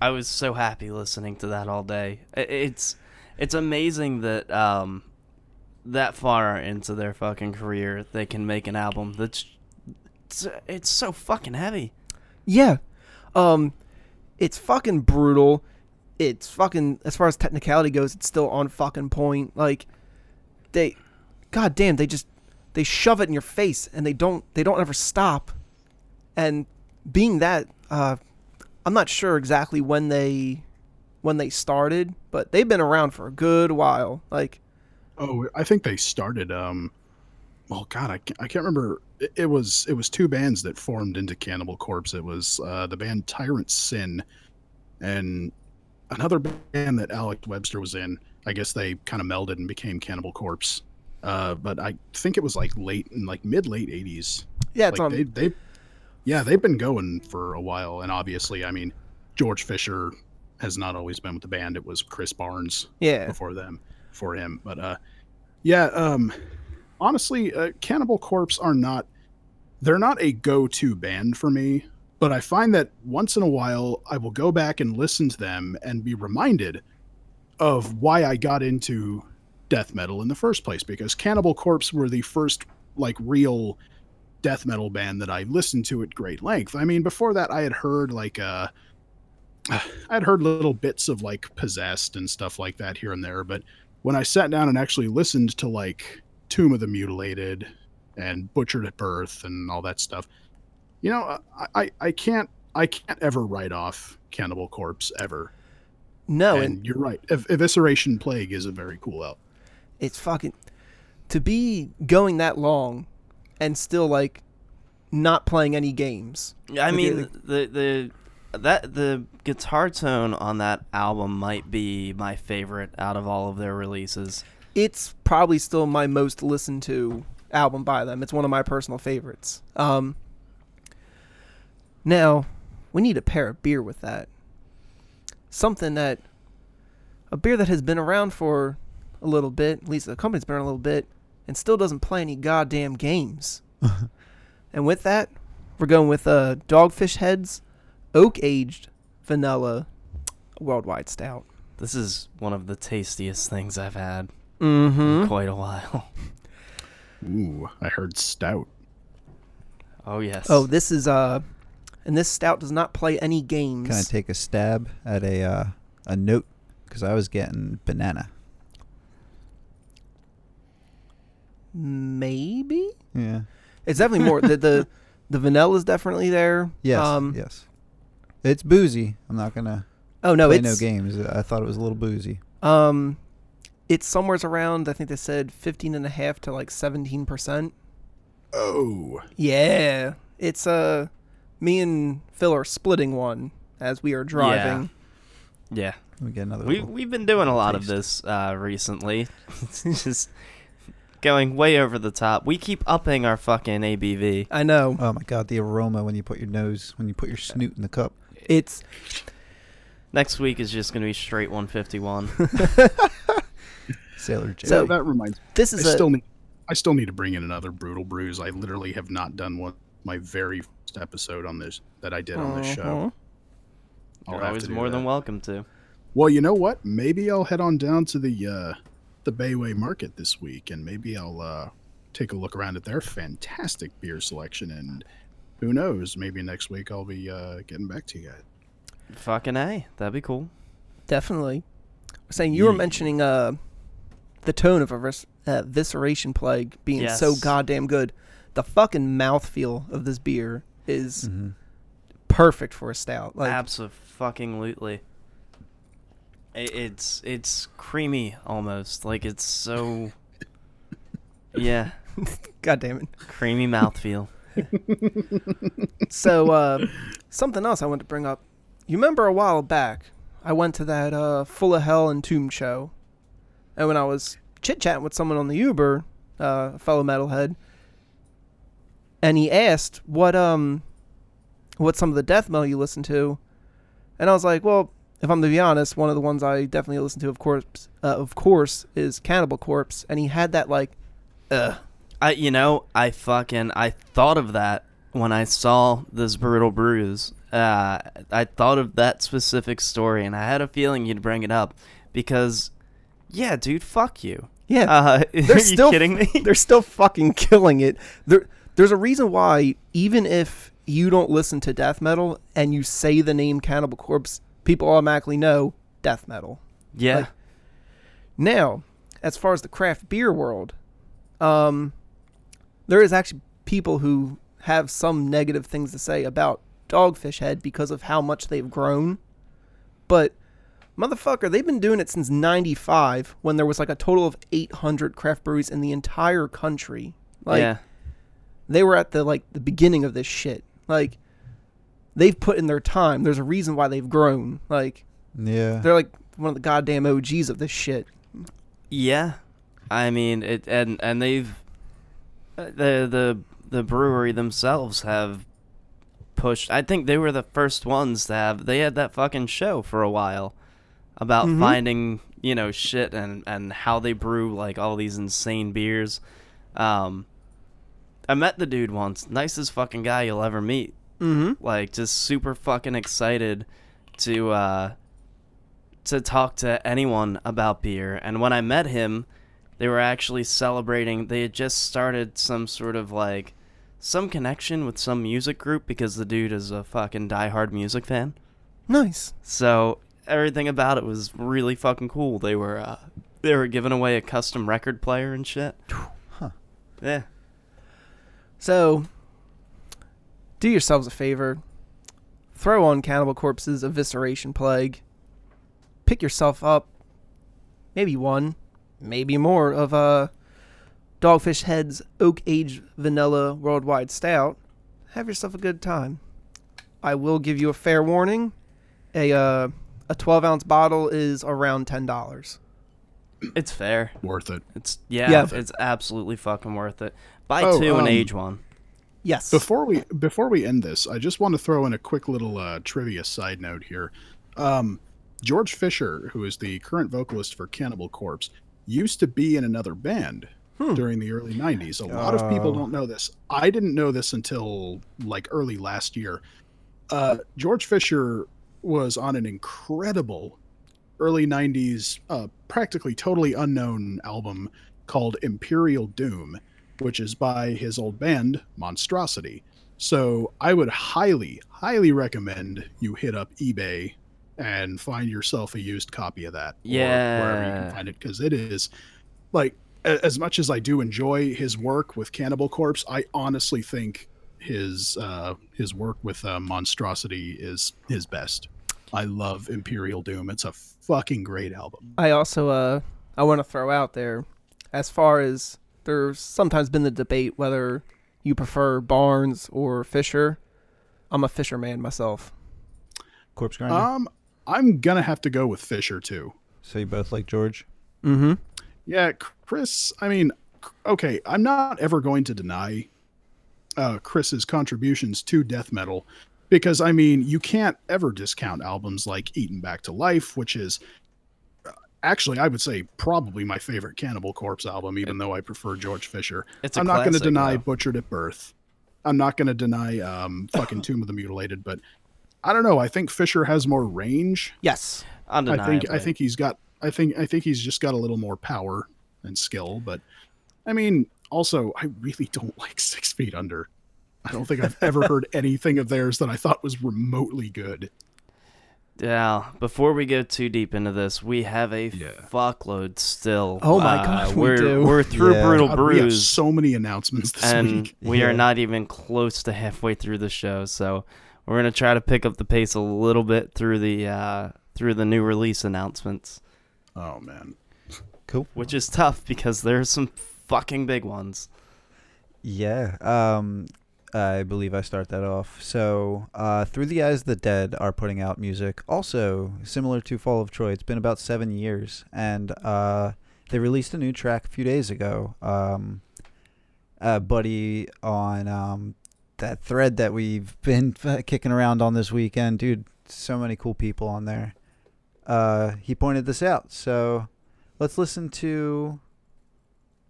I was so happy listening to that all day. It's it's amazing that um that far into their fucking career they can make an album that's it's, it's so fucking heavy. Yeah. Um, it's fucking brutal. It's fucking as far as technicality goes, it's still on fucking point. Like they god damn, they just they shove it in your face and they don't they don't ever stop. And being that uh I'm not sure exactly when they when they started, but they've been around for a good while. Like Oh, I think they started. Um, well, God, I can't, I can't remember. It, it was it was two bands that formed into Cannibal Corpse. It was uh, the band Tirant Sin, and another band that Alex Webster was in. I guess they kind of melded and became Cannibal Corpse. Uh, but I think it was like late in like mid late '80s. yeah, it's like on they, they, yeah, they've been going for a while. And obviously, I mean, George Fisher has not always been with the band. It was Chris Barnes yeah. before them for him but uh yeah um honestly uh, cannibal corpse are not they're not a go-to band for me but i find that once in a while i will go back and listen to them and be reminded of why i got into death metal in the first place because cannibal corpse were the first like real death metal band that i listened to at great length. I mean before that i had heard like uh I'd heard little bits of like possessed and stuff like that here and there, but when I sat down and actually listened to like Tomb of the Mutilated and Butchered at Birth and all that stuff, you know, I, I, I can't I can't ever write off Cannibal Corpse ever. No, and, and you're right. Ev- Evisceration Plague is a very cool album. it's fucking to be going that long and still like not playing any games. I mean, like- the the that the guitar tone on that album might be my favorite out of all of their releases. It's probably still my most listened to album by them. It's one of my personal favorites. Um Now, we need to pair a beer with that. Something that a beer that has been around for a little bit, at least the company's been around a little bit, and still doesn't play any goddamn games. and with that, we're going with uh Dogfish Heads Oak Aged Vanilla Worldwide Stout. This is one of the tastiest things I've had Mm-hmm. in quite a while. Ooh, I heard stout. Oh yes. Oh, this is uh, and this stout does not play any games. Can I take a stab at a uh, a note? Because I was getting banana. Maybe Yeah. it's definitely more the the the vanilla is definitely there. Yes. Um, yes. It's boozy. I'm not gonna Oh no, play it's no games. I thought it was a little boozy. um, it's somewhere's around. I think they said 15 and a half to like 17 percent. Oh, Yeah, it's uh, me and Phil are splitting one as we are driving. yeah. Let me get another. We we've been doing a lot of this uh, recently. It's just going way over the top. We keep upping our fucking ABV. I know Oh my god, the aroma when you put your nose, when you put your snoot in the cup. it's Next week is just gonna be straight 151. Sailor J. So- that reminds me. this is a still need I still need to bring in another brutal brews. I literally have not done one my very first episode on this that I did on this show. Mhm. I'll You're have always to do more than that. welcome to. Well, you know what? Maybe I'll head on down to the uh, the Bayway Market this week, and maybe I'll uh, take a look around at their fantastic beer selection. And who knows, maybe next week I'll be uh, getting back to you guys. Fucking A. That'd be cool. Definitely. Saying you were Yeah. mentioning uh, the tone of a vis- uh, visceration plague being so Yes. goddamn good. The fucking mouthfeel of this beer is Mhm. perfect for a stout. Like Absolutely. It, it's it's creamy almost. Like it's so. Yeah, God damn it. creamy mouthfeel. So uh, something else I want to bring up. You remember a while back, I went to that uh, Full of Hell and Tomb show, and when I was chit chatting with someone on the Uber, uh, a fellow metalhead, and he asked what um, what some of the death metal you listen to, and I was like, well, if I'm to be honest, one of the ones I definitely listen to, of course, uh, of course, is Cannibal Corpse, and he had that like, uh, I you know I fucking I thought of that when I saw this brutal brews. Uh, I thought of that specific story, and I had a feeling you'd bring it up because, yeah, dude, fuck you. yeah, Uh, they're are still you kidding me? they're still fucking killing it. There, there's a reason why even if you don't listen to death metal and you say the name Cannibal Corpse, people automatically know death metal. yeah, like- Now, as far as the craft beer world, um, there is actually people who have some negative things to say about Dogfish Head because of how much they've grown. But motherfucker, they've been doing it since 95 when there was like a total of 800 craft breweries in the entire country. Like yeah. They were at the like the beginning of this shit. Like they've put in their time. There's a reason why they've grown. Like Yeah. they're like one of the goddamn OGs of this shit. Yeah, I mean it, and and they've uh, the the the brewery themselves have pushed. I think they were the first ones to have. They had that fucking show for a while about Mhm. finding you know shit and and how they brew like all these insane beers. Um, I met the dude once. Nicest fucking guy you'll ever meet. Mm-hmm. Like just super fucking excited to uh to talk to anyone about beer. And when I met him, they were actually celebrating. They had just started some sort of like some connection with some music group because the dude is a fucking diehard music fan. Nice. So everything about it was really fucking cool. They were uh, they were giving away a custom record player and shit. Huh. Yeah. So, do yourselves a favor. Throw on Cannibal Corpse's Evisceration Plague. Pick yourself up, maybe one, maybe more, of uh, Dogfish Head's Oak Aged Vanilla Worldwide Stout. Have yourself a good time. I will give you a fair warning. A uh, a 12 ounce bottle is around ten dollars. It's fair. Worth it. It's yeah, Yeah. it's absolutely fucking worth it. Buy Oh, two and um, age one. Yes. Before we before we end this, I just want to throw in a quick little uh, trivia side note here. Um, George Fisher, who is the current vocalist for Cannibal Corpse, used to be in another band during the early '90s. A lot of people Oh. don't know this. I didn't know this until like early last year. Uh, George Fisher was on an incredible early '90s, uh, practically totally unknown album called Imperial Doom, which is by his old band Monstrosity. So I would highly, highly recommend you hit up eBay and find yourself a used copy of that. Or wherever you can find it, because it is like as much as I do enjoy his work with Cannibal Corpse, I honestly think his uh, his work with uh, Monstrosity is his best. I love Imperial Doom. It's a fucking great album. I also uh I want to throw out there as far as there's sometimes been the debate whether you prefer Barnes or Fisher. I'm a Fisher man myself. Corpse grinder. Um, I'm gonna have to go with Fisher too. so you both like George? Mm-hmm. Yeah, Chris. I mean, okay, I'm not ever going to deny uh, Chris's contributions to death metal because I mean, you can't ever discount albums like Eaten Back to Life, which is actually, I would say, probably my favorite Cannibal Corpse album, even though I prefer George Fisher. It's I'm not going to deny though. Butchered at Birth. I'm not going to deny um, fucking Tomb of the Mutilated, but I don't know. I think Fisher has more range. Yes. I think I think he's got I think I think he's just got a little more power and skill, but I mean, Also, I really don't like Six Feet Under. I don't think I've ever heard anything of theirs that I thought was remotely good. Yeah, before we go too deep into this, we have a Yeah. fuckload still. Oh my Uh, God, we we're do. we're through Yeah. Brutal God, we have Bruise, so many announcements this and week. we are not even close to halfway through the show. So we're gonna try to pick up the pace a little bit through the uh, through the new release announcements, Oh man. Cool. which is tough because there are some fucking big ones. Yeah. Um, I believe I start that off. So, uh, Through the Eyes of the Dead are putting out music. Also, similar to Fall of Troy, it's been about seven years, and uh, they released a new track a few days ago. Um, buddy on um, that thread that we've been kicking around on this weekend, dude. So many cool people on there. Uh, he pointed this out. So, let's listen to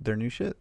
their new shit.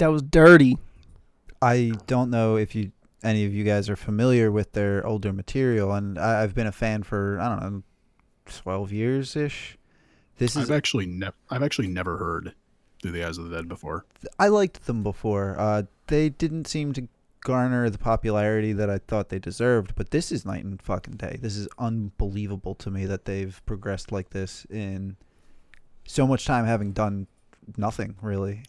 That was dirty. I don't know if you any of you guys are familiar with their older material, and I, I've been a fan for I don't know, twelve years ish. This is I've actually never I've actually never heard Through the Eyes of the Dead before. I liked them before. Uh, they didn't seem to garner the popularity that I thought they deserved, but this is night and fucking day. This is unbelievable to me that they've progressed like this in so much time, having done nothing really.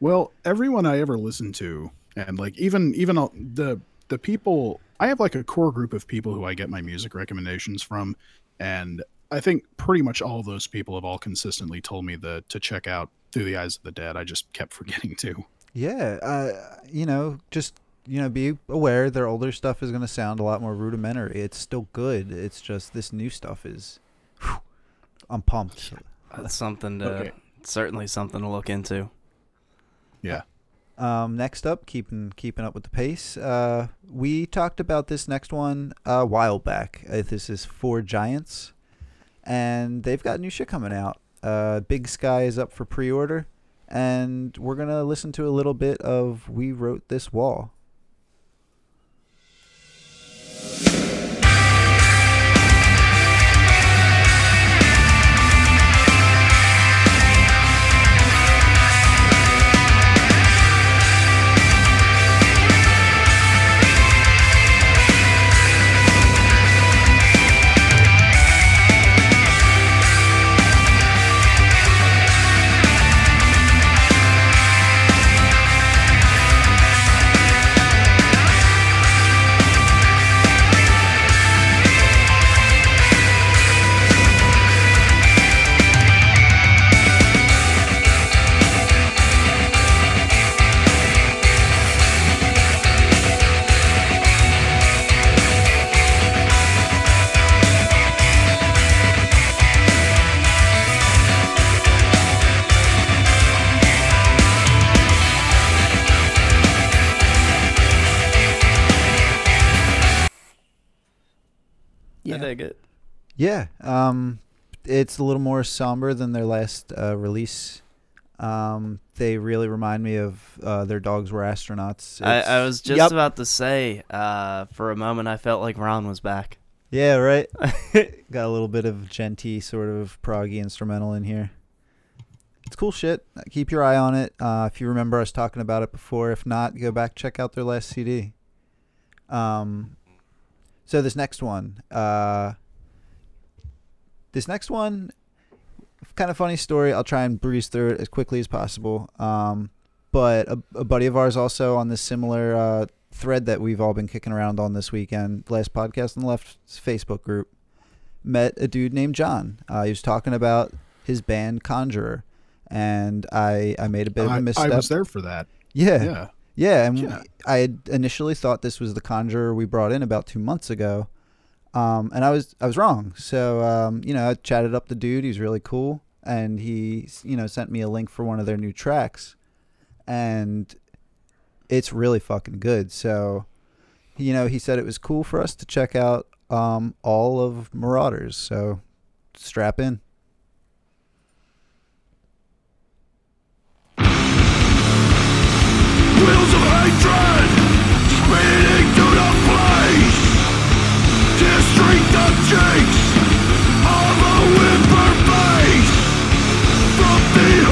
Well, everyone I ever listened to, and like even even the the people, I have like a core group of people who I get my music recommendations from, and I think pretty much all those people have all consistently told me the to check out Through the Eyes of the Dead. I just kept forgetting to. Yeah, uh, you know, just you know, be aware their older stuff is going to sound a lot more rudimentary. It's still good. It's just this new stuff is. whew, I'm pumped. That's something to Okay. certainly something to look into. Yeah. Um, next up, keeping keeping up with the pace. Uh, we talked about this next one a while back. Uh, this is Four Giants, and they've got new shit coming out. Uh, Big Sky is up for pre-order, and we're gonna listen to a little bit of "We Wrote This Wall." It. Yeah, um, it's a little more somber than their last uh, release. Um, they really remind me of uh, their dogs were astronauts. I, I was just Yep. about to say, uh, for a moment, I felt like Ron was back. yeah, right. Got a little bit of djenty sort of proggy instrumental in here. It's cool shit. Keep your eye on it. Uh, if you remember us talking about it before, if not, go back check out their last CD. Um, so this next one, uh, this next one, kind of funny story. I'll try and breeze through it as quickly as possible. Um, but a, a buddy of ours also on this similar uh, thread that we've all been kicking around on this weekend, last podcast on the left Facebook group, met a dude named John. Uh, he was talking about his band Conjurer, and I I made a bit of I, a misstep. I was there for that. Yeah, Yeah. Yeah, and Yeah. I had initially thought this was the Conjurer we brought in about two months ago, um, and I was I was wrong. So um, you know, I chatted up the dude. He's really cool, and he you know sent me a link for one of their new tracks, and it's really fucking good. So you know, he said it was cool for us to check out um, all of Marauders. So strap in. Wheels of hatred Spinning to the place cheeks Of a whimper face From the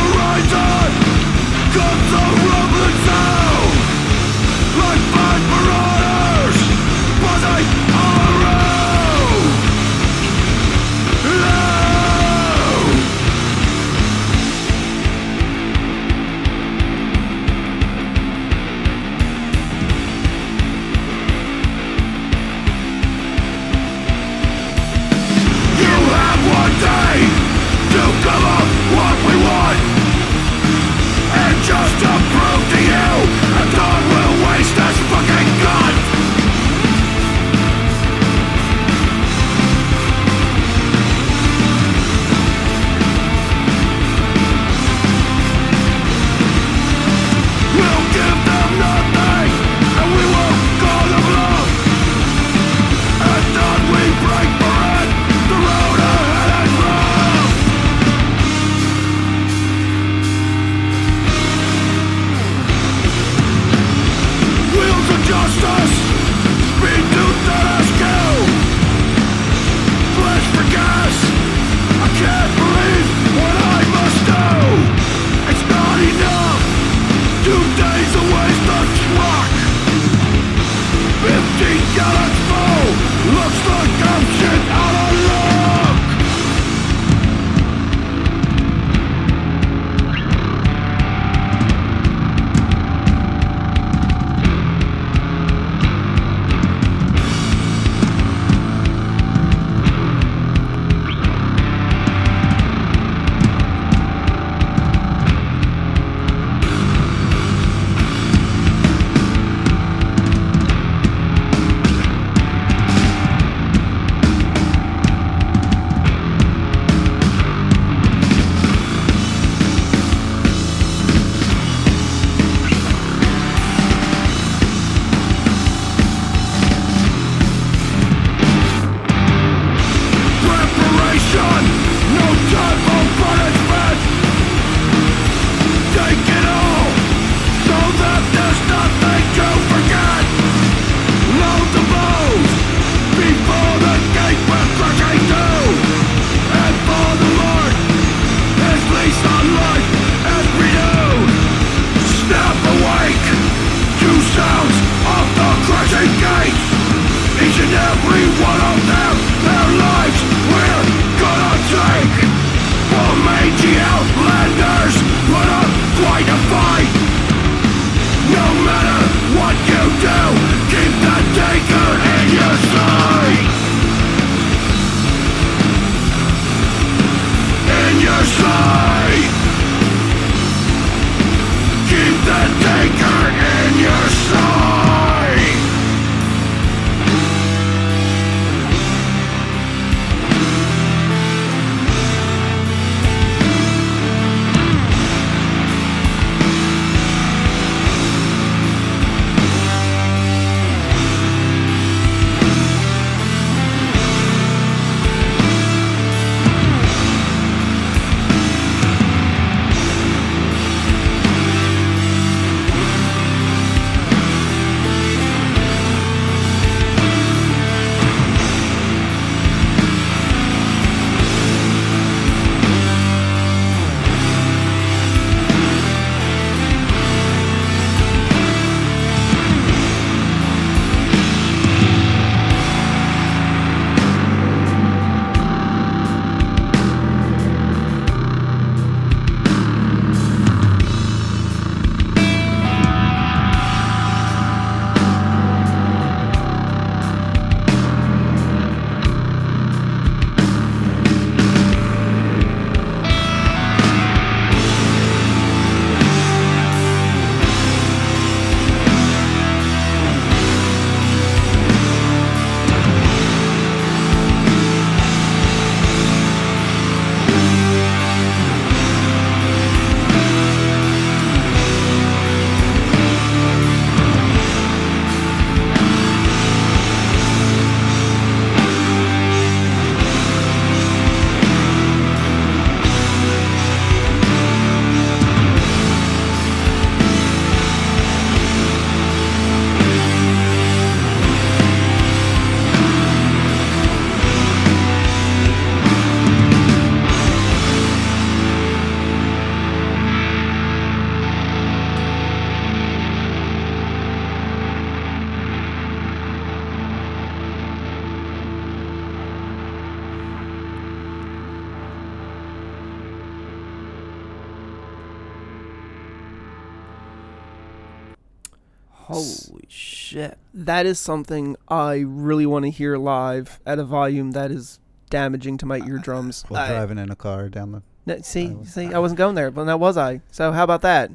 That is something I really want to hear live at a volume that is damaging to my eardrums. While I- driving in a car down the. No, see, I was- see, I wasn't going there, but now was I? So how about that?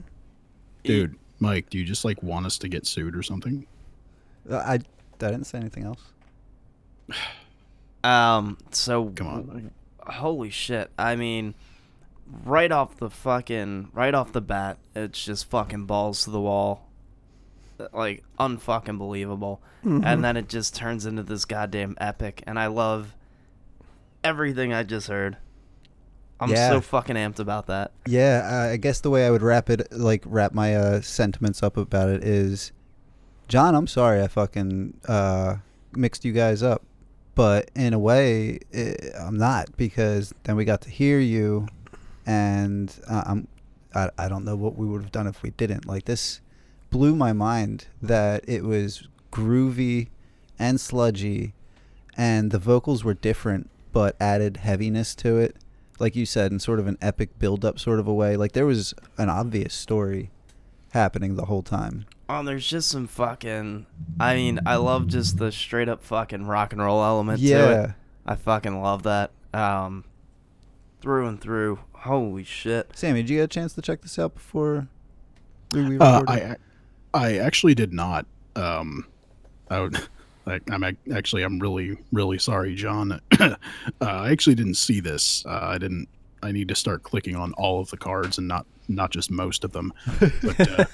Dude, Mike, do you just like want us to get sued or something? Uh, I, I didn't say anything else. Um, so Come on. holy shit. I mean, right off the fucking right off the bat, it's just fucking balls to the wall. Like unfucking believable. And then it just turns into this goddamn epic and I love everything I just heard. I'm Yeah. so fucking amped about that. Yeah, uh, I guess the way I would wrap it, like wrap my uh, sentiments up about it, is, John, I'm sorry I fucking uh, mixed you guys up, but in a way, eh, I'm not because then we got to hear you, and uh, I'm, I, I don't know what we would have done if we didn't. Like this, blew my mind that it was groovy and sludgy, and the vocals were different but added heaviness to it like you said, in sort of an epic build up sort of a way. Like there was an obvious story happening the whole time. Oh, there's just some fucking I mean, I love just the straight up fucking rock and roll element to it. Yeah. I fucking love that. Um, through and through. Holy shit. Sammy, did you get a chance to check this out before we we Uh, recorded? I I actually did not. Um, I would. I, I'm actually I'm really really sorry, John. uh, I actually didn't see this. Uh, I didn't. I need to start clicking on all of the cards and not not just most of them. But uh,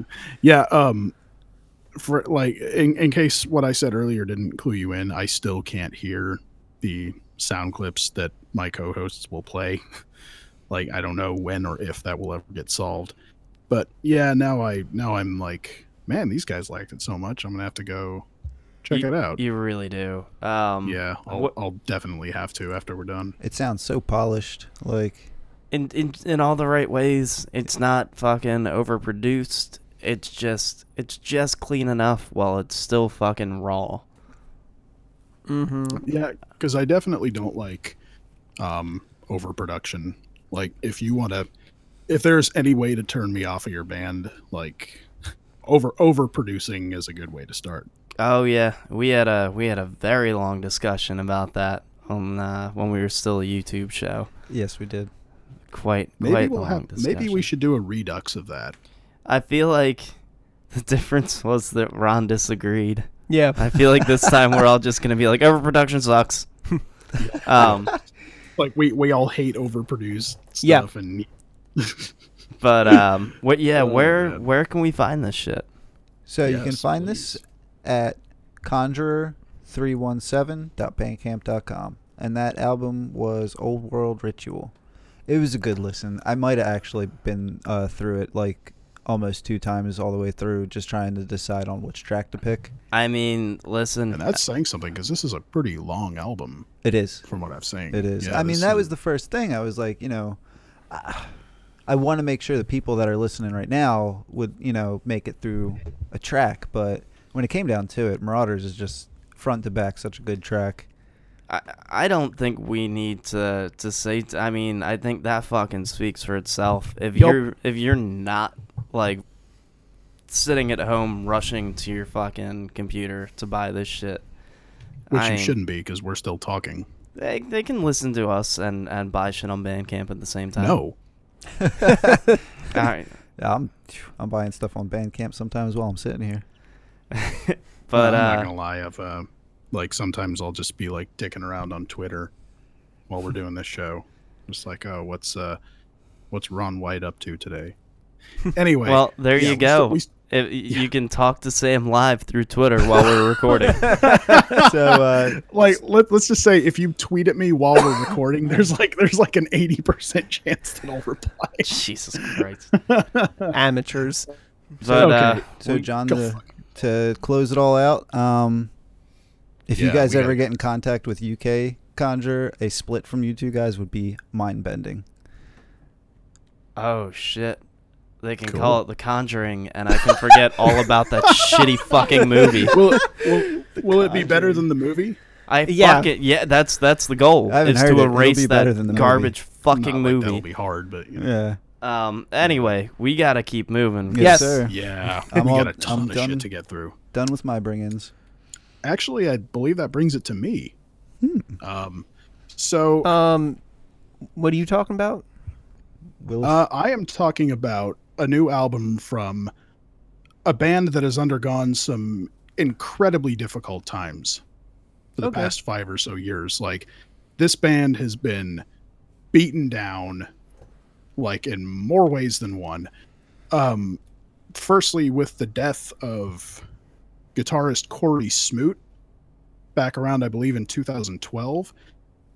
yeah, um, for like in, in case what I said earlier didn't clue you in, I still can't hear the sound clips that my co-hosts will play. like I don't know when or if that will ever get solved. But yeah, now I now I'm like, man, these guys liked it so much. I'm gonna have to go check you, it out. You really do. Um, yeah, I'll, what- I'll definitely have to after we're done. it sounds so polished. Like in in in all the right ways. It's not fucking overproduced. It's just it's just clean enough while it's still fucking raw. Mm-hmm. Yeah, because I definitely don't like um, overproduction. Like, if you want to, if there's any way to turn me off of your band, like over overproducing is a good way to start. Oh yeah, we had a we had a very long discussion about that on uh, when we were still a YouTube show. yes, we did. Quite Maybe quite we'll long have. discussion. Maybe we should do a redux of that. I feel like the difference was that Ron disagreed. Yeah. I feel like this time we're all just gonna be like overproduction sucks. um, Like we we all hate overproduced Yeah. stuff, and but um, what? Yeah, Oh, where man. where can we find this shit? So you can Yes, find this at conjurer317.bandcamp.com. And that album was Old World Ritual. It was a good listen. I might have actually been uh, through it like almost two times all the way through, just trying to decide on which track to pick. I mean, listen, and that's saying something because this is a pretty long album It is. from what I've seen. It is. Yeah, I mean, that was the first thing. I was like, you know, I, I want to make sure the people that are listening right now would, you know, make it through a track. But when it came down to it, Marauders is just front to back such a good track. I, I don't think we need to to say. T- I mean, I think that fucking speaks for itself. If Yup. you're if you're not like sitting at home rushing to your fucking computer to buy this shit, which I you shouldn't be because we're still talking. They they can listen to us and and buy shit on Bandcamp at the same time. No, All right. I'm I'm buying stuff on Bandcamp sometimes while I'm sitting here. but I'm not uh, gonna lie. I've uh, like sometimes I'll just be like dicking around on Twitter while we're doing this show, just like, oh, what's uh, what's Ron White up to today? Anyway, well, there yeah, you we go. still- we st- If- You can talk to Sam live through Twitter while we're recording. so uh, like let, let's just say if you tweet at me while we're recording, there's like there's like an eighty percent chance that I'll reply. Jesus Christ. Amateurs. But uh, Okay. so John to, to close it all out, um, if you guys ever gotta- get in contact with UK Conjure, a split from you two guys would be mind bending. Oh shit. They can Cool. call it The Conjuring, and I can forget all about that shitty fucking movie. Will it, will, will it be better than the movie? I Yeah. fucking yeah. That's that's the goal. I haven't Is heard to it. Erase be that better than the movie. garbage fucking Not like movie. that'll be hard, but you know. Yeah. Um. Anyway, we gotta keep moving. Yes. sir. Yeah, I'm we all- got a ton I'm of done. shit to get through. Done with my bring-ins. Actually, I believe that brings it to me. Hmm. Um, so Um, what are you talking about? Will Uh, I am talking about a new album from a band that has undergone some incredibly difficult times for the Okay. past five or so years. Like, this band has been beaten down, like, in more ways than one. Um, firstly, with the death of guitarist Cory Smoot back around, I believe, in 2012.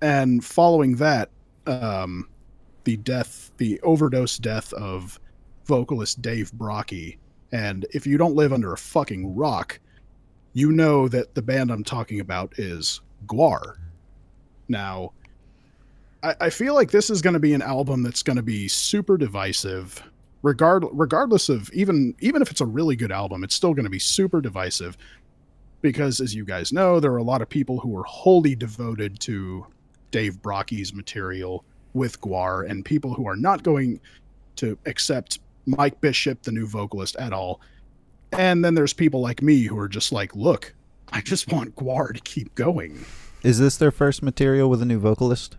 And following that, um, the death, the overdose death of vocalist Dave Brockie. And if you don't live under a fucking rock, you know that the band I'm talking about is Gwar. Now, I, I feel like this is going to be an album that's going to be super divisive. Regard, regardless of even even if it's a really good album, it's still going to be super divisive because, as you guys know, there are a lot of people who are wholly devoted to Dave Brockie's material with Gwar and people who are not going to accept Mike Bishop, the new vocalist, at all. And then there's people like me who are just like, look, I just want Gwar to keep going. is this their first material with a new vocalist?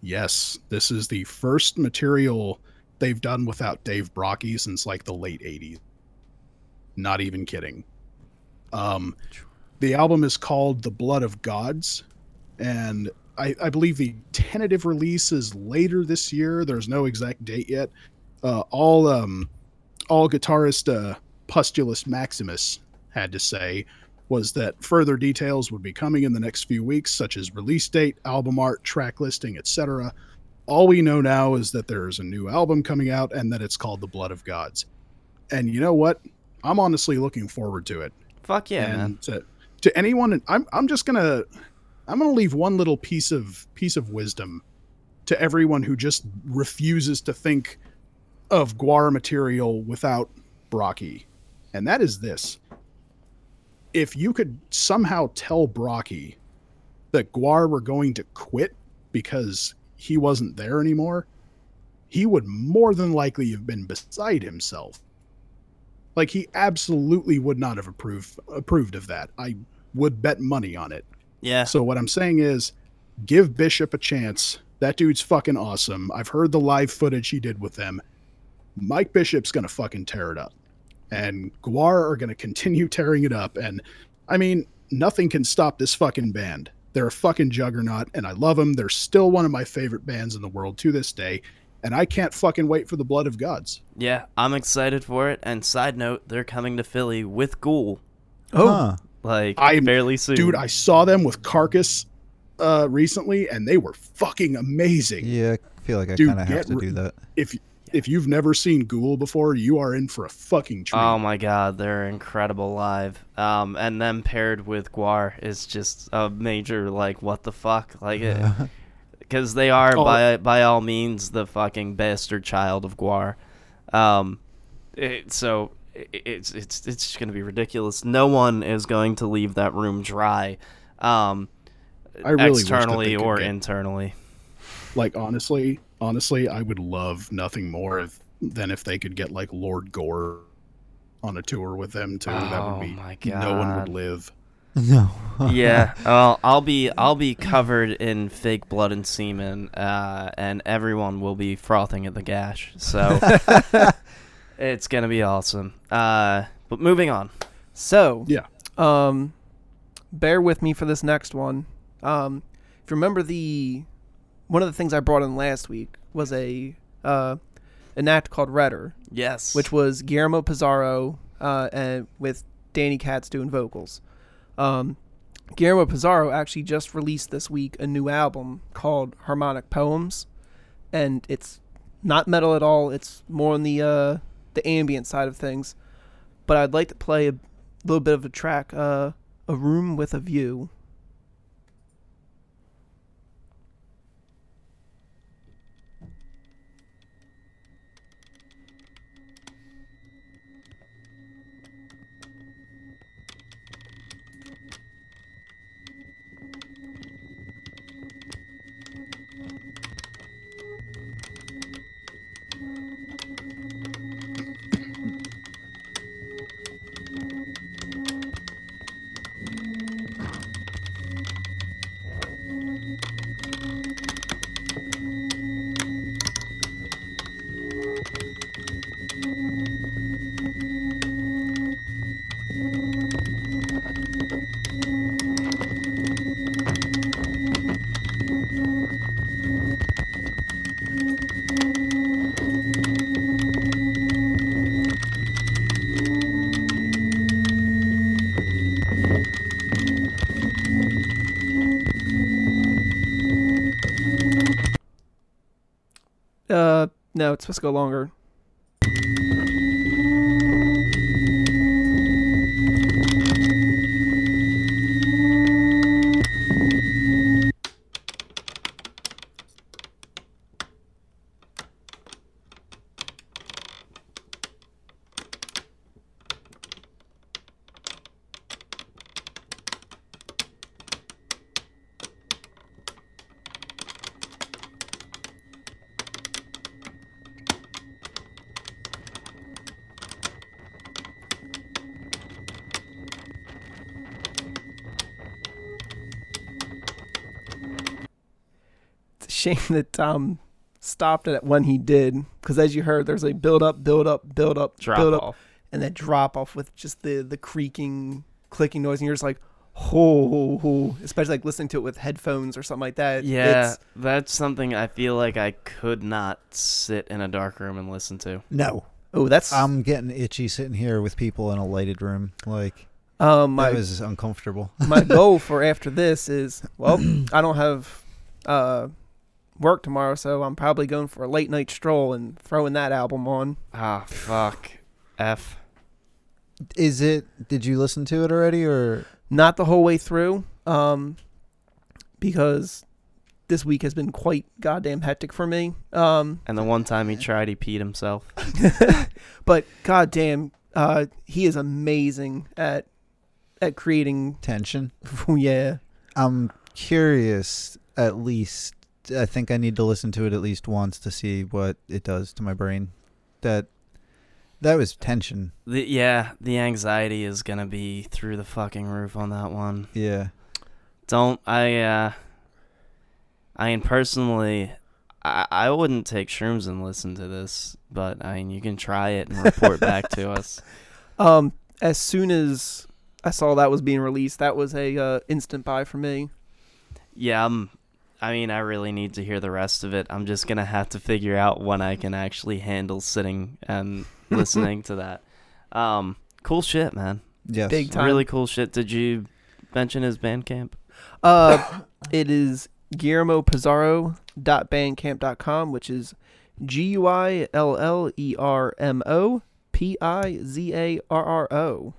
Yes, this is the first material they've done without Dave Brockie since like the late 80s. Not even kidding. Um, the album is called The Blood of Gods, and I, I believe the tentative release is later this year. There's no exact date yet. Uh, all um, all guitarist uh, Pustulus Maximus had to say was that further details would be coming in the next few weeks, such as release date, album art, track listing, etc. All we know now is that there's a new album coming out and that it's called The Blood of Gods. And you know what? I'm honestly looking forward to it. Fuck yeah, and man. To, to anyone, I'm I'm just gonna I'm gonna leave one little piece of piece of wisdom to everyone who just refuses to think of Gwar material without Brockie, and that is this: if you could somehow tell Brockie that Gwar were going to quit because he wasn't there anymore, he would more than likely have been beside himself. Like he absolutely would not have approved approved of that. I would bet money on it. Yeah. So what I'm saying is give Bishop a chance. That dude's fucking awesome. I've heard the live footage he did with them. Mike Bishop's gonna fucking tear it up. And Gwar are gonna continue tearing it up. And I mean, nothing can stop this fucking band. They're a fucking juggernaut, and I love them. They're still one of my favorite bands in the world to this day. And I can't fucking wait for the blood of gods. Yeah, I'm excited for it. And side note, they're coming to Philly with Ghoul, Oh, Huh. like I barely fairly soon. Dude, I saw them with Carcass uh recently and they were fucking amazing. Yeah, I feel like I kind of have to re- do that. If if you've never seen Ghoul before, you are in for a fucking treat. Oh my god, they're incredible live. Um, and them paired with Gwar is just a major like what the fuck, like it, because they are Oh. by by all means the fucking bastard child of Gwar. Um, it, so it, it's it's it's just gonna be ridiculous. No one is going to leave that room dry. Um, I really externally or get- internally. Like honestly, honestly, I would love nothing more if, than if they could get like Lord Gore on a tour with them too. that Oh would be my no one would live. No. yeah, well, I'll be I'll be covered in fake blood and semen, uh, and everyone will be frothing at the gash. So it's gonna be awesome. Uh, but moving on. so Yeah. um, bear with me for this next one. Um, if you remember the one of the things I brought in last week was a uh, an act called Redder, Yes. which was Guillermo Pizarro uh, and with Danny Katz doing vocals. Um, Guillermo Pizarro actually just released this week a new album called Harmonic Poems, and it's not metal at all. It's more on the uh, the ambient side of things. But I'd like to play a little bit of a track, uh, "A Room with a View." No, it's supposed to go longer. Shame that Tom stopped it when he did, because as you heard, there's a build up, build up, build up, Drop build up, off. and then drop off with just the the creaking, clicking noise, and you're just like, ho, ho, ho. especially like listening to it with headphones or something like that. Yeah, It's- that's something I feel like I could not sit in a dark room and listen to. No, oh, that's I'm getting itchy sitting here with people in a lighted room. Like um my that was uncomfortable. my goal for after this is well, I don't have uh work tomorrow, so I'm probably going for a late night stroll and throwing that album on. Ah, fuck. F. Is it? Did you listen to it already, or Not the whole way through, um, because this week has been quite goddamn hectic for me. Um, And the one time he tried, he peed himself. but goddamn, uh, he is amazing at at creating. tension? yeah, I'm curious. At least, I think I need to listen to it at least once to see what it does to my brain. That that was tension. The, yeah, the anxiety is gonna be through the fucking roof on that one. Yeah. Don't I? uh I mean, personally, I I wouldn't take shrooms and listen to this, but I mean, you can try it and report back to us. Um, as soon as I saw that was being released, that was a uh, instant buy for me. Yeah, um, I mean, I really need to hear the rest of it. I'm just gonna have to figure out when I can actually handle sitting and listening to that. Um, cool shit, man. Yes. Big time. Really cool shit. Did you mention his Bandcamp? Uh, it is Guillermo Pizarro.bandcamp.com, which is G U I L L E R M O P I Z A R R O.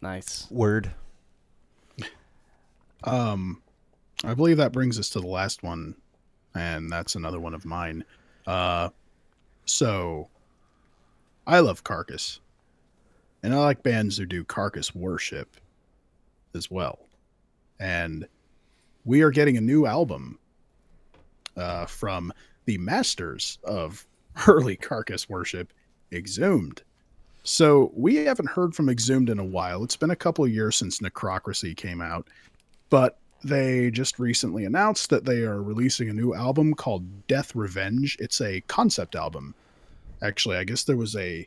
Nice. Word. Um, I believe that brings us to the last one, and that's another one of mine. Uh, so I love Carcass, and I like bands who do Carcass worship as well. And we are getting a new album uh, from the masters of early Carcass worship, Exhumed. So we haven't heard from Exhumed in a while. It's been a couple of years since Necrocracy came out, but they just recently announced that they are releasing a new album called Death Revenge. It's a concept album. Actually, I guess there was a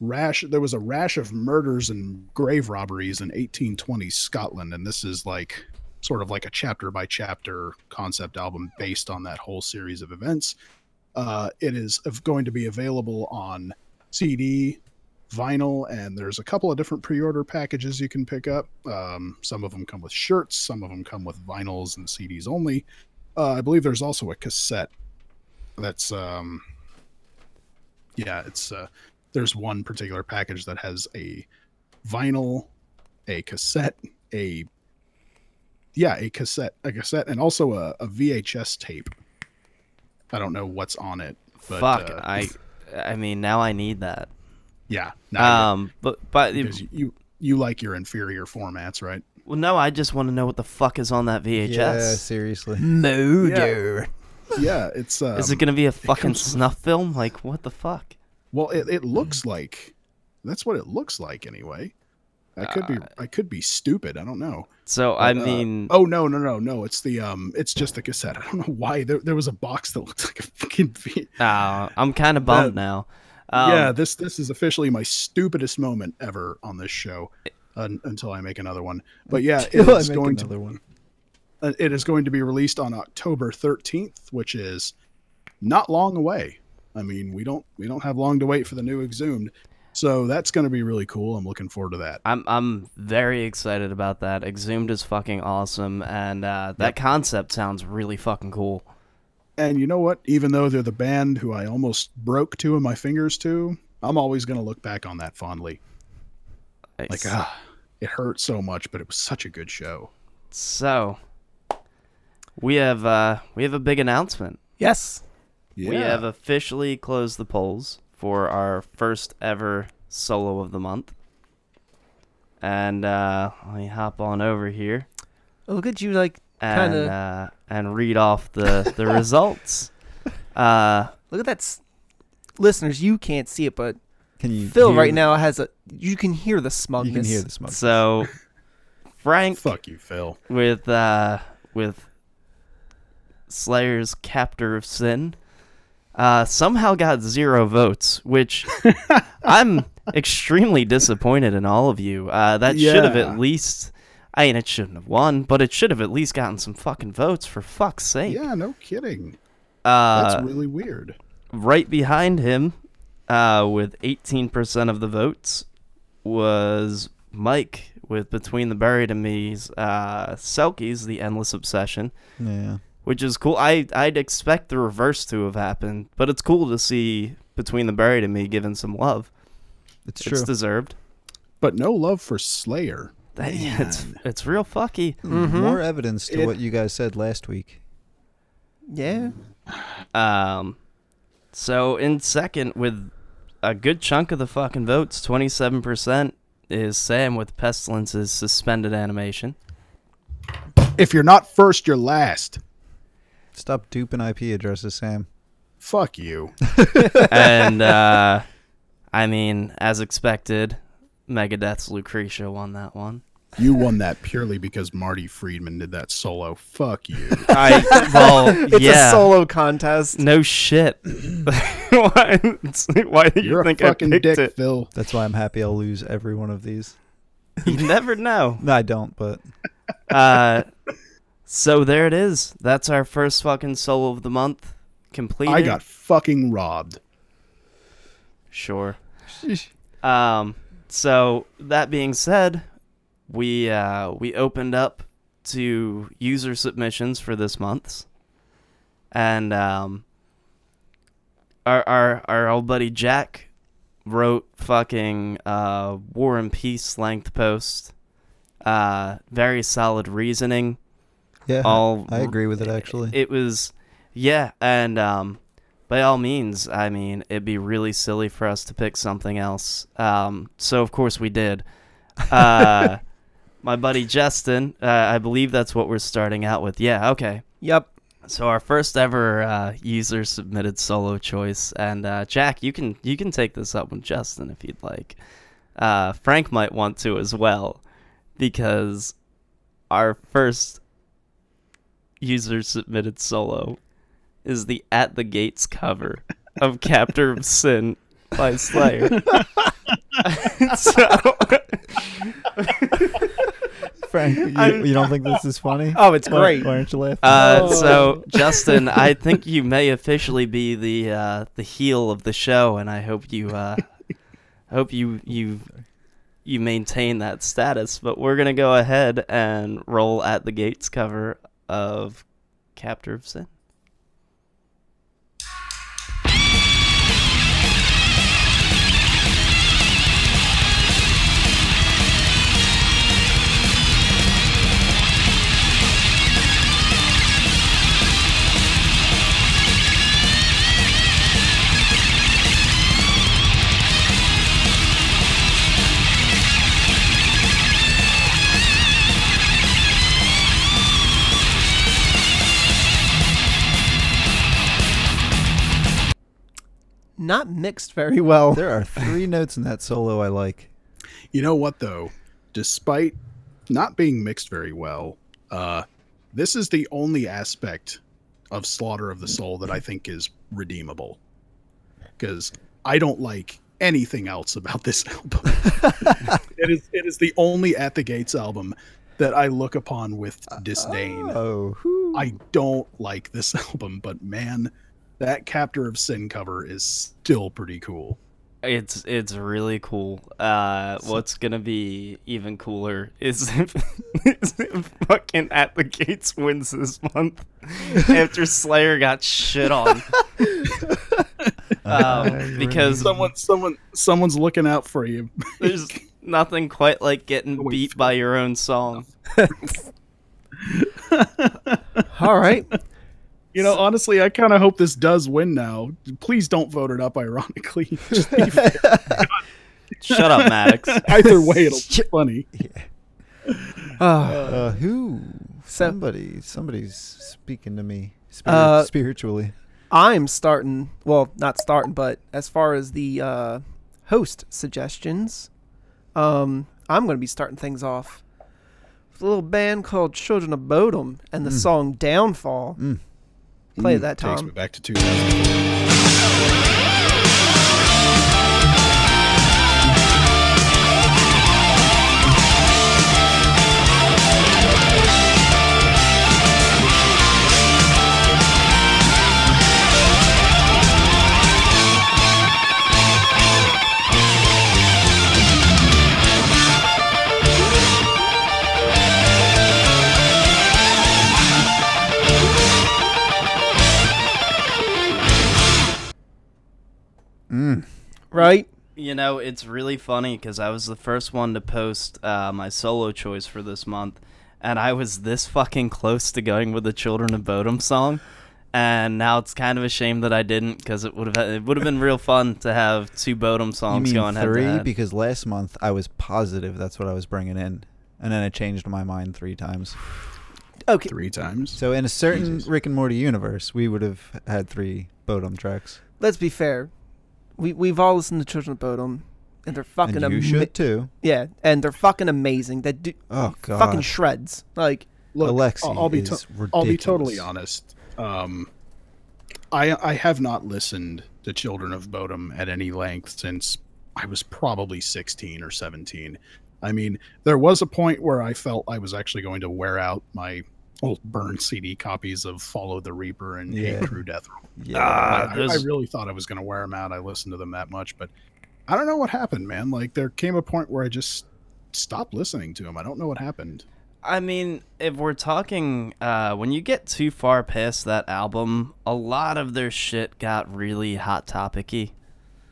rash there was a rash of murders and grave robberies in 1820 Scotland and this is like sort of like a chapter by chapter concept album based on that whole series of events. Uh, it is going to be available on CD, vinyl, and there's a couple of different pre-order packages you can pick up. Um, some of them come with shirts, some of them come with vinyls and CDs only. Uh, I believe there's also a cassette. That's um, yeah, it's uh, there's one particular package that has a vinyl, a cassette, a yeah, a cassette, a cassette, and also a, a VHS tape. I don't know what's on it. But, Fuck. uh, I. I mean, now I need that. Yeah. Now Um, but but you, you you like your inferior formats, right? well, no, I just want to know what the fuck is on that VHS. Yeah, seriously. Murder. Yeah, it's. Um, is it gonna be a fucking comes snuff film? Like what the fuck? Well, it, it looks like that's what it looks like anyway. I could be I could be stupid. I don't know. So I But, uh, mean, oh no no no no! It's the um, it's just the cassette. I don't know why there, there was a box that looked like a fucking. V- uh, I'm kind of bummed uh, now. Um, yeah, this this is officially my stupidest moment ever on this show, un until I make another one. But yeah, it Till I is make going to one. uh, it is going to be released on October 13th, which is not long away. I mean, we don't we don't have long to wait for the new Exhumed. So that's going to be really cool. I'm looking forward to that. I'm I'm very excited about that. Exhumed is fucking awesome, and uh, that Yep. concept sounds really fucking cool. And you know what? Even though they're the band who I almost broke two of my fingers to, I'm always going to look back on that fondly. Like, ah, it hurt so much, but it was such a good show. So we have uh we have a big announcement. Yes. We have officially closed the polls for our first ever solo of the month. And uh let me hop on over here Oh, look at you, like and uh, and read off the the results. Uh look at that. S- Listeners, you can't see it, but Can you Phil hear right the- now has a. You can hear the smugness. You can hear the smoke. so Frank Fuck you, Phil. with uh with Slayer's Captor of Sin uh somehow got zero votes, which I'm extremely disappointed in all of you. Uh that should have Yeah. at least I mean it shouldn't have won, but it should have at least gotten some fucking votes for fuck's sake. Yeah, no kidding. uh That's really weird. right behind him, uh, with 18% of the votes, was Mike with Between the Buried and Me's uh, Selkies, The Endless Obsession, Yeah. which is cool. I, I'd expect the reverse to have happened, but it's cool to see Between the Buried and Me given some love. It's It's true. It's deserved. But no love for Slayer. That, yeah, it's, it's real fucky. Mhm. More evidence to It- what you guys said last week. Yeah. Um, so in second, with a good chunk of the fucking votes, twenty seven percent is Sam with Pestilence's suspended animation. If you're not first, you're last. Stop duping IP addresses, Sam. Fuck you. and uh, I mean, as expected, Megadeth's Lucretia won that one. You won that purely because Marty Friedman did that solo. Fuck you. I well, It's yeah, a solo contest. no shit. why? Why do you You're a think fucking I picked dick, it? Phil. That's why I'm happy I'll lose every one of these. You never know. No, I don't, but Uh, so there it is. That's our first fucking solo of the month completed. I got fucking robbed. Sure. Um. So that being said, we uh we opened up to user submissions for this month's, and um. Our our our old buddy Jack wrote fucking uh War and Peace length post. Uh, very solid reasoning. yeah, All I agree with it actually. It was, yeah, and um, by all means, I mean it'd be really silly for us to pick something else. Um, so of course we did. Uh, my buddy Justin, uh, I believe that's what we're starting out with. Yeah, okay. Yep. So our first ever uh, user submitted solo choice, and uh, Jack, you can you can take this up with Justin if you'd like. Uh, Frank might want to as well, because our first user submitted solo is the At the Gates cover of Captor of Sin by Slayer. so, Frank, you, you don't think this is funny? Oh, it's Why- great. Why, aren't you laughing? Uh, Oh. So, Justin, I think you may officially be the uh, the heel of the show, and I hope you uh, hope you you you maintain that status. But we're gonna go ahead and roll at the gates cover of Captor of Sin. Not mixed very well. there are three notes in that solo I like. You know what though? Despite not being mixed very well, uh, this is the only aspect of Slaughter of the Soul that I think is redeemable. Because I don't like anything else about this album. it is it is the only At the Gates album that I look upon with disdain. Oh, I don't like this album, but man, that Captor of Sin cover is still pretty cool. It's it's really cool. Uh, what's gonna be even cooler is if, is if fucking at the gates wins this month after Slayer got shit on. um, because Someone, someone, someone's looking out for you. there's nothing quite like getting Wait beat by your own song. All right. You know, honestly, I kind of hope this does win now. Please don't vote it up. Ironically, Just be fair. Shut up, Maddox. either way, it'll be funny. Uh, Uh, who? Somebody. Somebody's speaking to me spiri- Uh, spiritually. I'm starting. Well, not starting, but as far as the uh, host suggestions, um, I'm going to be starting things off with a little band called Children of Bodom and the song "Downfall." Mm. Play Mm, that, Takes Tom. me back to 2004. Right? You know, it's really funny because I was the first one to post uh, my solo choice for this month, and I was this fucking close to going with the Children of Bodom song, and now it's kind of a shame that I didn't because it would have it would have been real fun to have two Bodom You songs mean going head to three? head. Because last month I was positive that's what I was bringing in, and then I changed my mind three times. Okay. Three times. So in a certain Jesus. Rick and Morty universe, we would have had three Bodom tracks. Let's be fair. We we've all listened to Children of Bodom, and they're fucking and you ama- should too. Yeah, and they're fucking amazing. They do Oh god. fucking shreds. Like Look, Alexi I'll, I'll be is to- I'll be totally honest. Um, I I have not listened to Children of Bodom at any length since I was probably 16 or 17. I mean, there was a point where I felt I was actually going to wear out my old burned CD copies of Follow the Reaper and Yeah. Hate Crew Death. yeah. Ah, I, I really thought I was going to wear them out. I listened to them that much, but I don't know what happened, man. Like there came a point where I just stopped listening to them. I don't know what happened. I mean, if we're talking, uh, when you get too far past that album, a lot of their shit got really hot topicy.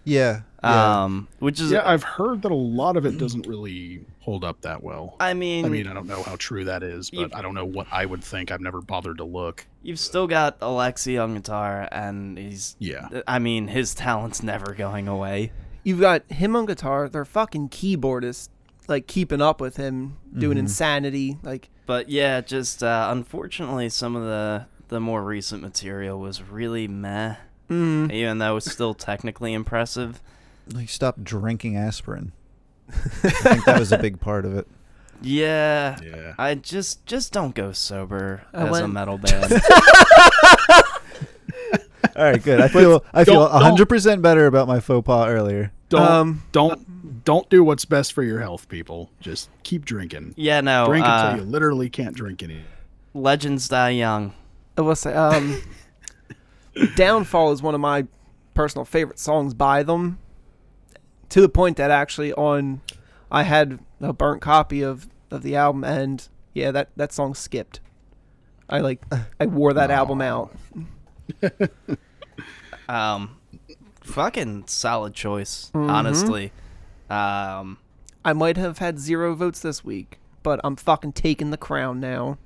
yeah. yeah. Um, which is, Yeah, I've heard that a lot of it doesn't really hold up that well. I mean, I mean, I don't know how true that is, but I don't know what I would think. I've never bothered to look. you've still got Alexi on guitar, and he's, Yeah. I mean, his talent's never going away. you've got him on guitar. Their fucking keyboardist, like keeping up with him, doing Mhm. insanity. Like But yeah, just uh, unfortunately, some of the the more recent material was really meh. mm, Even though it's still technically impressive. Like stop drinking aspirin. I think that was a big part of it. Yeah, Yeah. I just just don't go sober I as a metal band. All right, good. I feel I feel don't- hundred percent better about my faux pas earlier. Don't um, don't don't do what's best for your health, people. Just keep drinking. yeah, no. Drink uh, until you literally can't drink any. Legends die young. I will say, um, Downfall is one of my personal favorite songs by them. To the point that actually on, I had a burnt copy of, of the album, and yeah, that, that song skipped. I like I wore that album out. Um, fucking solid choice, Mhm. honestly. Um, I might have had zero votes this week, but I'm fucking taking the crown now.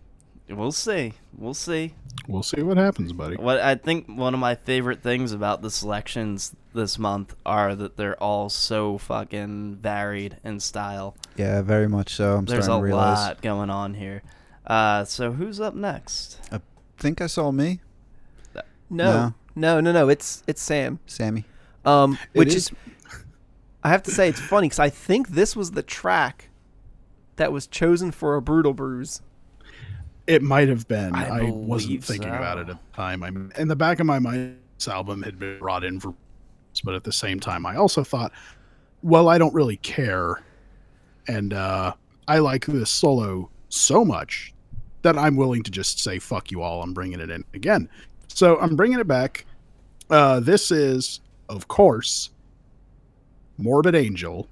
We'll see. We'll see. We'll see what happens, buddy. What I think one of my favorite things about the selections this month are that they're all so fucking varied in style. Yeah, very much so. I'm There's a to realize. lot going on here. Uh, so who's up next? I think I saw me, No, no, no, no. It's it's Sam. Sammy. Um, which is- is, I have to say, it's funny because I think this was the track that was chosen for a brutal brews. It might have been. I I, wasn't thinking about it at the time. I mean, in the back of my mind, this album had been brought in for, but at the same time, I also thought, well, I don't really care, and uh, I like this solo so much that I'm willing to just say fuck you all. I'm bringing it in again. So I'm bringing it back. Uh, this is, of course, Morbid Angel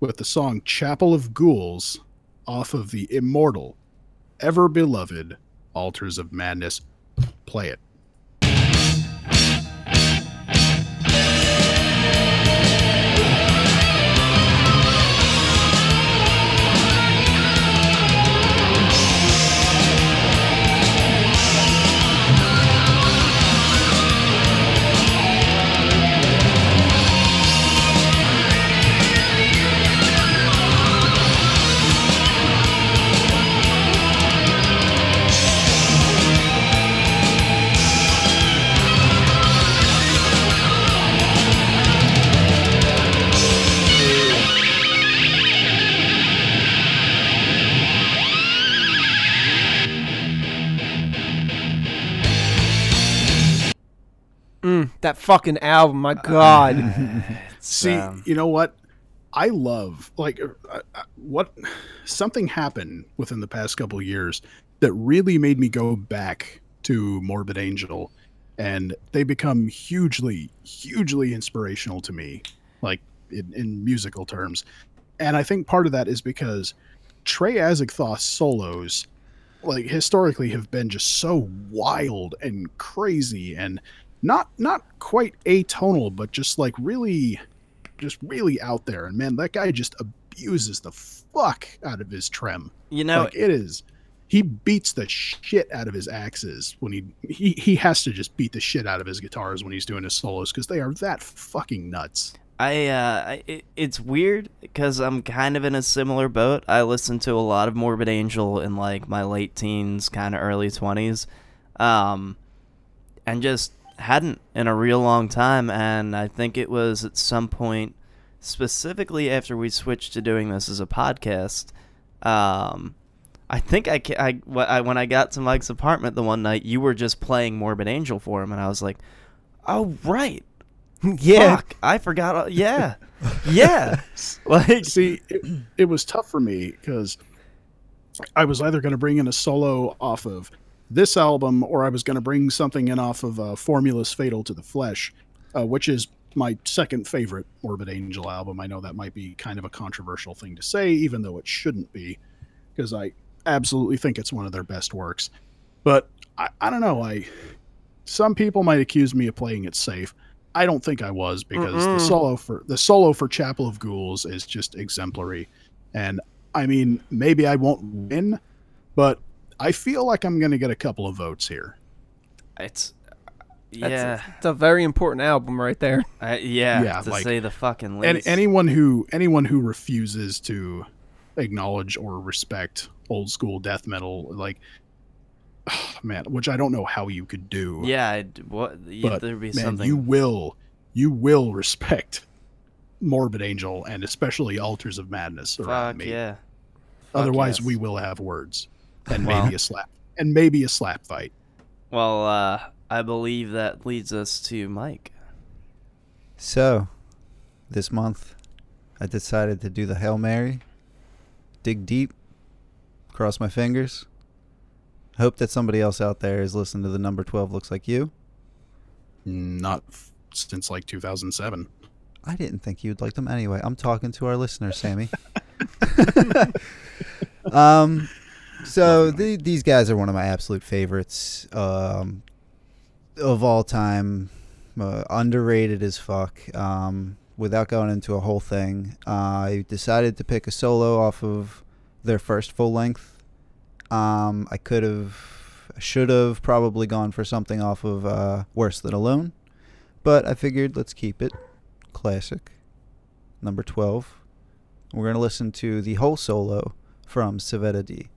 with the song Chapel of Ghouls off of the immortal, ever beloved Altars of Madness. Play it. That fucking album, my god. See, um, you know what? I love like uh, uh, what something happened within the past couple of years that really made me go back to Morbid Angel, and they become hugely, hugely inspirational to me, like in, in musical terms. And I think part of that is because Trey Azagthoth's solos, like historically, have been just so wild and crazy and not not quite atonal, but just like really just really out there. And man, that guy just abuses the fuck out of his trem. You know, like it is he beats the shit out of his axes when he he, he has to just beat the shit out of his guitars when he's doing his solos because they are that fucking nuts. I uh, it, it's weird because I'm kind of in a similar boat. I listened to a lot of Morbid Angel in like my late teens, kind of early twenties, um, and just hadn't in a real long time. And I think it was at some point, specifically after we switched to doing this as a podcast. Um, I think I, ca- I, wh- I when I got to Mike's apartment the one night, you were just playing Morbid Angel for him, and I was like, "Oh right, yeah. Fuck, I forgot. all- Yeah, yeah. like, See, it, it was tough for me because I was either going to bring in a solo off of this album or I was going to bring something in off of uh, Formulas Fatal to the Flesh, uh, which is my second favorite Morbid Angel album. I know that might be kind of a controversial thing to say, even though it shouldn't be, because I absolutely think it's one of their best works. But I, I don't know. I some people might accuse me of playing it safe. I don't think I was because the solo for the solo for Chapel of Ghouls is just exemplary. And I mean, maybe I won't win, but I feel like I'm going to get a couple of votes here. it's yeah, A, it's a very important album right there. I, yeah. Yeah, to like- say the fucking And least. anyone who anyone who refuses to acknowledge or respect old school death metal, like man, which I don't know how you could do. yeah, I'd- what? Yeah, but there'd be man, something. you will you will respect Morbid Angel and especially Altars of Madness around fuck me. yeah. Fuck Otherwise, yes. we will have words and Well. maybe a slap and maybe a slap fight. Well, uh, I believe that leads us to Mike. So, this month, I decided to do the Hail Mary, dig deep, cross my fingers. Hope that somebody else out there is listening to the number 12 looks like you. Not f- since like 2007. I didn't think you'd like them anyway. I'm talking to our listeners, Sammy. um, so the, these guys are one of my absolute favorites um, of all time. Uh, underrated as fuck. Um, without going into a whole thing, uh, I decided to pick a solo off of their first full length. Um, I could have, should have probably gone for something off of uh, Worse Than Alone, but I figured let's keep it classic, number 12. We're going to listen to the whole solo from Savetta D.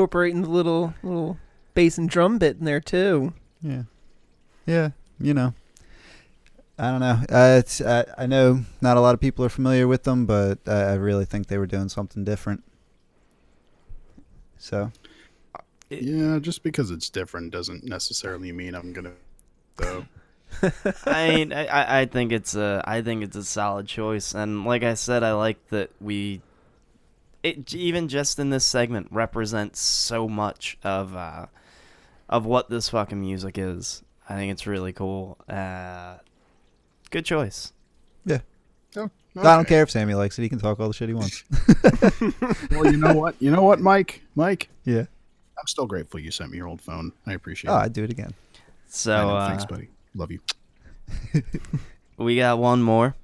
incorporating the little little bass and drum bit in there too. Yeah, yeah. You know, I don't know. Uh, it's I, I know not a lot of people are familiar with them, but I, I really think they were doing something different. So Yeah, just because it's different doesn't necessarily mean I'm gonna. Though I mean, I- I, I think it's a I think it's a solid choice, and like I said, I like that we, it even just in this segment represents so much of uh, of what this fucking music is. I think it's really cool. Uh, good choice. Yeah. Oh, I don't care if Sammy likes it; he can talk all the shit he wants. Well, you know what? You know what, Mike? Mike, yeah. I'm still grateful you sent me your old phone. I appreciate Oh, it. I'd do it again. So know, uh, thanks, buddy. Love you. we got one more.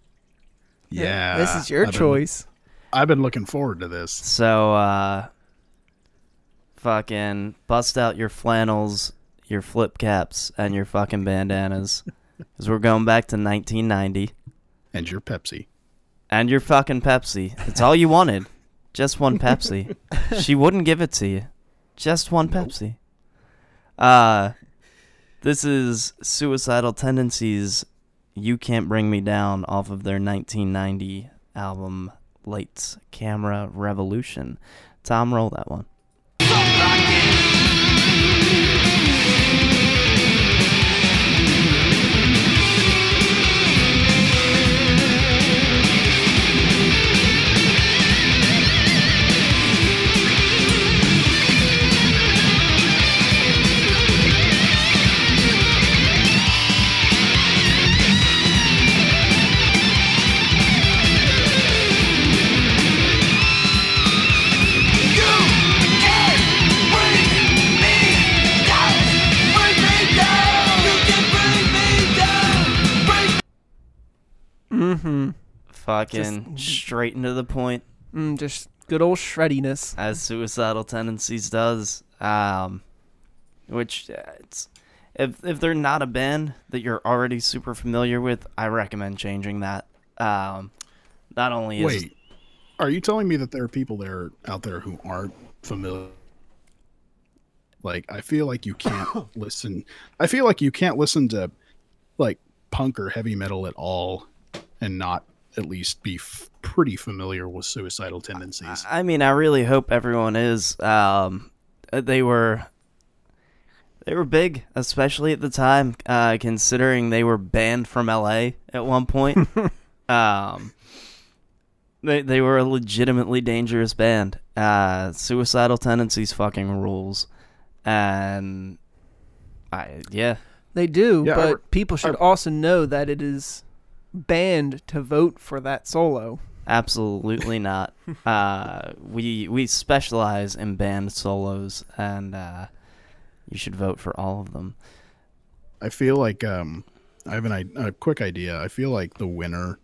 Yeah, this is your I've been- choice. I've been looking forward to this. So uh, fucking bust out your flannels, your flip caps, and your fucking bandanas, because we're going back to 1990. And your Pepsi. And your fucking Pepsi. It's all you wanted. Just one Pepsi. she wouldn't give it to you. Just one Pepsi. Uh this is Suicidal Tendencies You Can't Bring Me Down off of their 1990 album Lights Camera Revolution. Tom roll that one. Mm-hmm. Fucking straight into the point Mm, just good old shreddiness. as Suicidal Tendencies does. Um, which uh, it's if if they're not a band that you're already super familiar with, I recommend changing that. Um, not only is Wait, are you telling me that there are people there out there who aren't familiar? Like, I feel like you can't listen. I feel like you can't listen to like punk or heavy metal at all and not at least be f- pretty familiar with suicidal tendencies. I mean, I really hope everyone is. Um, uh, they were they were big, especially at the time, uh, considering they were banned from LA at one point. um, they they were a legitimately dangerous band. Uh, suicidal tendencies fucking rules, and I yeah. They do, Yeah, but re- people should also know that it is banned to vote for that solo. Absolutely not. uh, we we specialize in band solos, and uh, you should vote for all of them. I feel like um, I have an i- a quick idea. I feel like the winner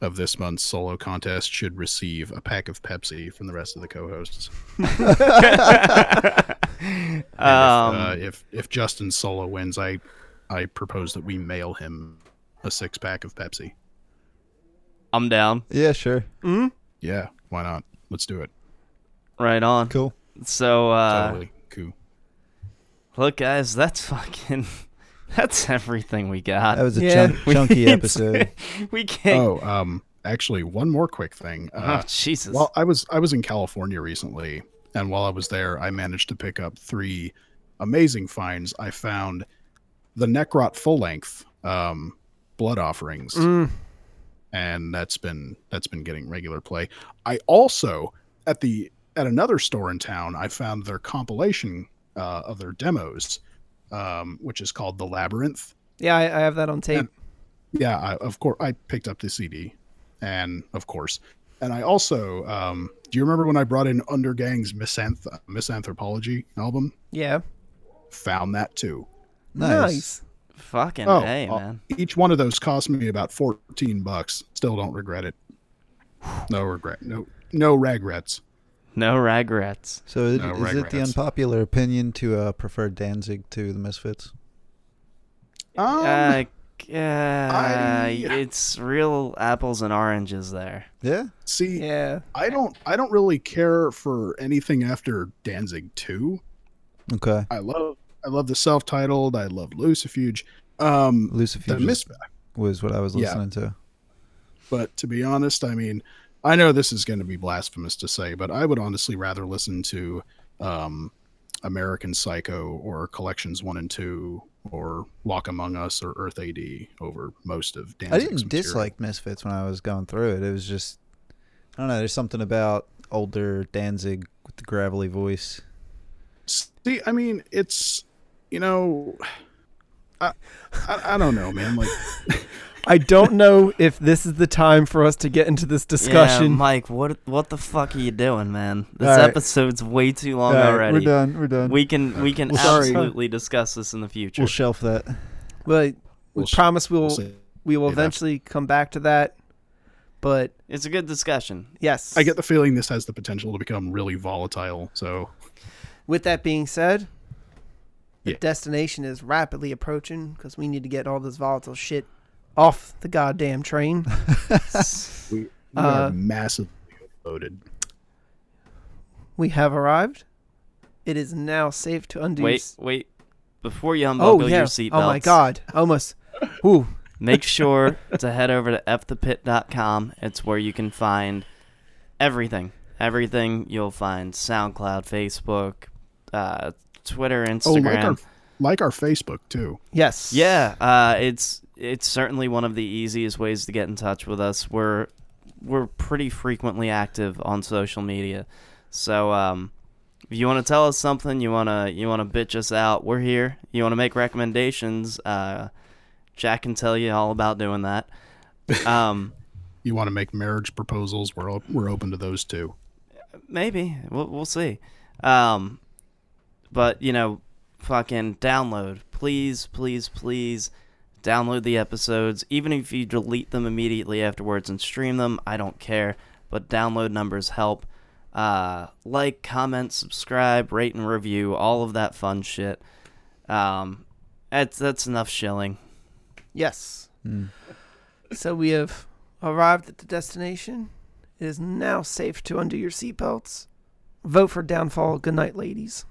of this month's solo contest should receive a pack of Pepsi from the rest of the co-hosts. And if, Um, uh, if if Justin Solo wins, I I propose that we mail him a six pack of Pepsi. I'm down. Yeah, sure. Yeah, why not? Let's do it. Right on. Cool. So, uh, totally cool. look, guys, that's fucking. That's everything we got. That was a Yeah. chunk, chunky episode. we can't. Oh, um, actually, one more quick thing. Oh, Uh, Jesus. Well, I was I was in California recently, and while I was there, I managed to pick up three amazing finds. I found the Necrot full length um, blood offerings, Mm. and that's been that's been getting regular play. I also at the at another store in town, I found their compilation uh, of their demos, um, which is called the Labyrinth. Yeah, I, I have that on tape. Yeah, I, of course I picked up the CD, and of course, and I also um, do you remember when I brought in Undergang's Misanth- Misanthropology album? yeah. Found that too. Nice. Fucking Oh, hey, uh, man. Each one of those cost me about fourteen bucks. Still don't regret it. No regret. No no regrets. No regrets. So is, No is it the unpopular opinion to uh, prefer Danzig to the Misfits? Um, Uh, Yeah, it's real apples and oranges there. Yeah. See, Yeah. I don't I don't really care for anything after Danzig 2. Okay. I love I love the self-titled, I love Lucifuge. Um Lucifuge Mis- was what I was Yeah. listening to. but to be honest, I mean, I know this is going to be blasphemous to say, but I would honestly rather listen to um American Psycho or Collections 1 and 2 or Walk Among Us or Earth AD over most of Danzig's I didn't material. dislike Misfits when I was going through it. It was just I don't know. There's something about older Danzig with the gravelly voice. See, I mean, it's you know, I, I, I don't know, man. Like, I don't know if this is the time for us to get into this Yeah, discussion. Mike, what what the fuck are you doing, man? This All right. episode's way too long already. We're done. We're done. We can we can Well, absolutely discuss this in the future. we'll shelf that. but we We'll sh- promise we'll we'll we will Yeah, that's- eventually come back to that. But it's a good discussion. yes, I get the feeling this has the potential to become really volatile. So, With that being said, the Yeah. destination is rapidly approaching because we need to get all this volatile shit off the goddamn train. we, we Uh, are massively overloaded. we have arrived. It is now safe to undo. Wait, s- wait. Before you oh unbuckle yeah. your seatbelts, oh my god. Almost. Ooh. make sure to head over to fthepit.com. It's where you can find everything. Everything you'll find SoundCloud, Facebook, uh, Twitter, Oh, Instagram. like our like our Facebook too. Yes. Yeah, uh, it's it's certainly one of the easiest ways to get in touch with us. We're we're pretty frequently active on social media, so um, if you want to tell us something, you wanna you wanna bitch us out, we're here. You want to make recommendations, uh, Jack can tell you all about doing that. Um, You want to make marriage proposals? We're op- we're open to those too. maybe we'll we'll see. Um, but you know, fucking download, please, please, please download the episodes. Even if you delete them immediately afterwards and stream them, I don't care. But download numbers help. Uh, like, comment, subscribe, rate and review, all of that fun shit. Um, that's that's enough shilling. Yes. Hmm. So we have arrived at the destination. It is now safe to undo your seatbelts. Vote for downfall. Good night, ladies.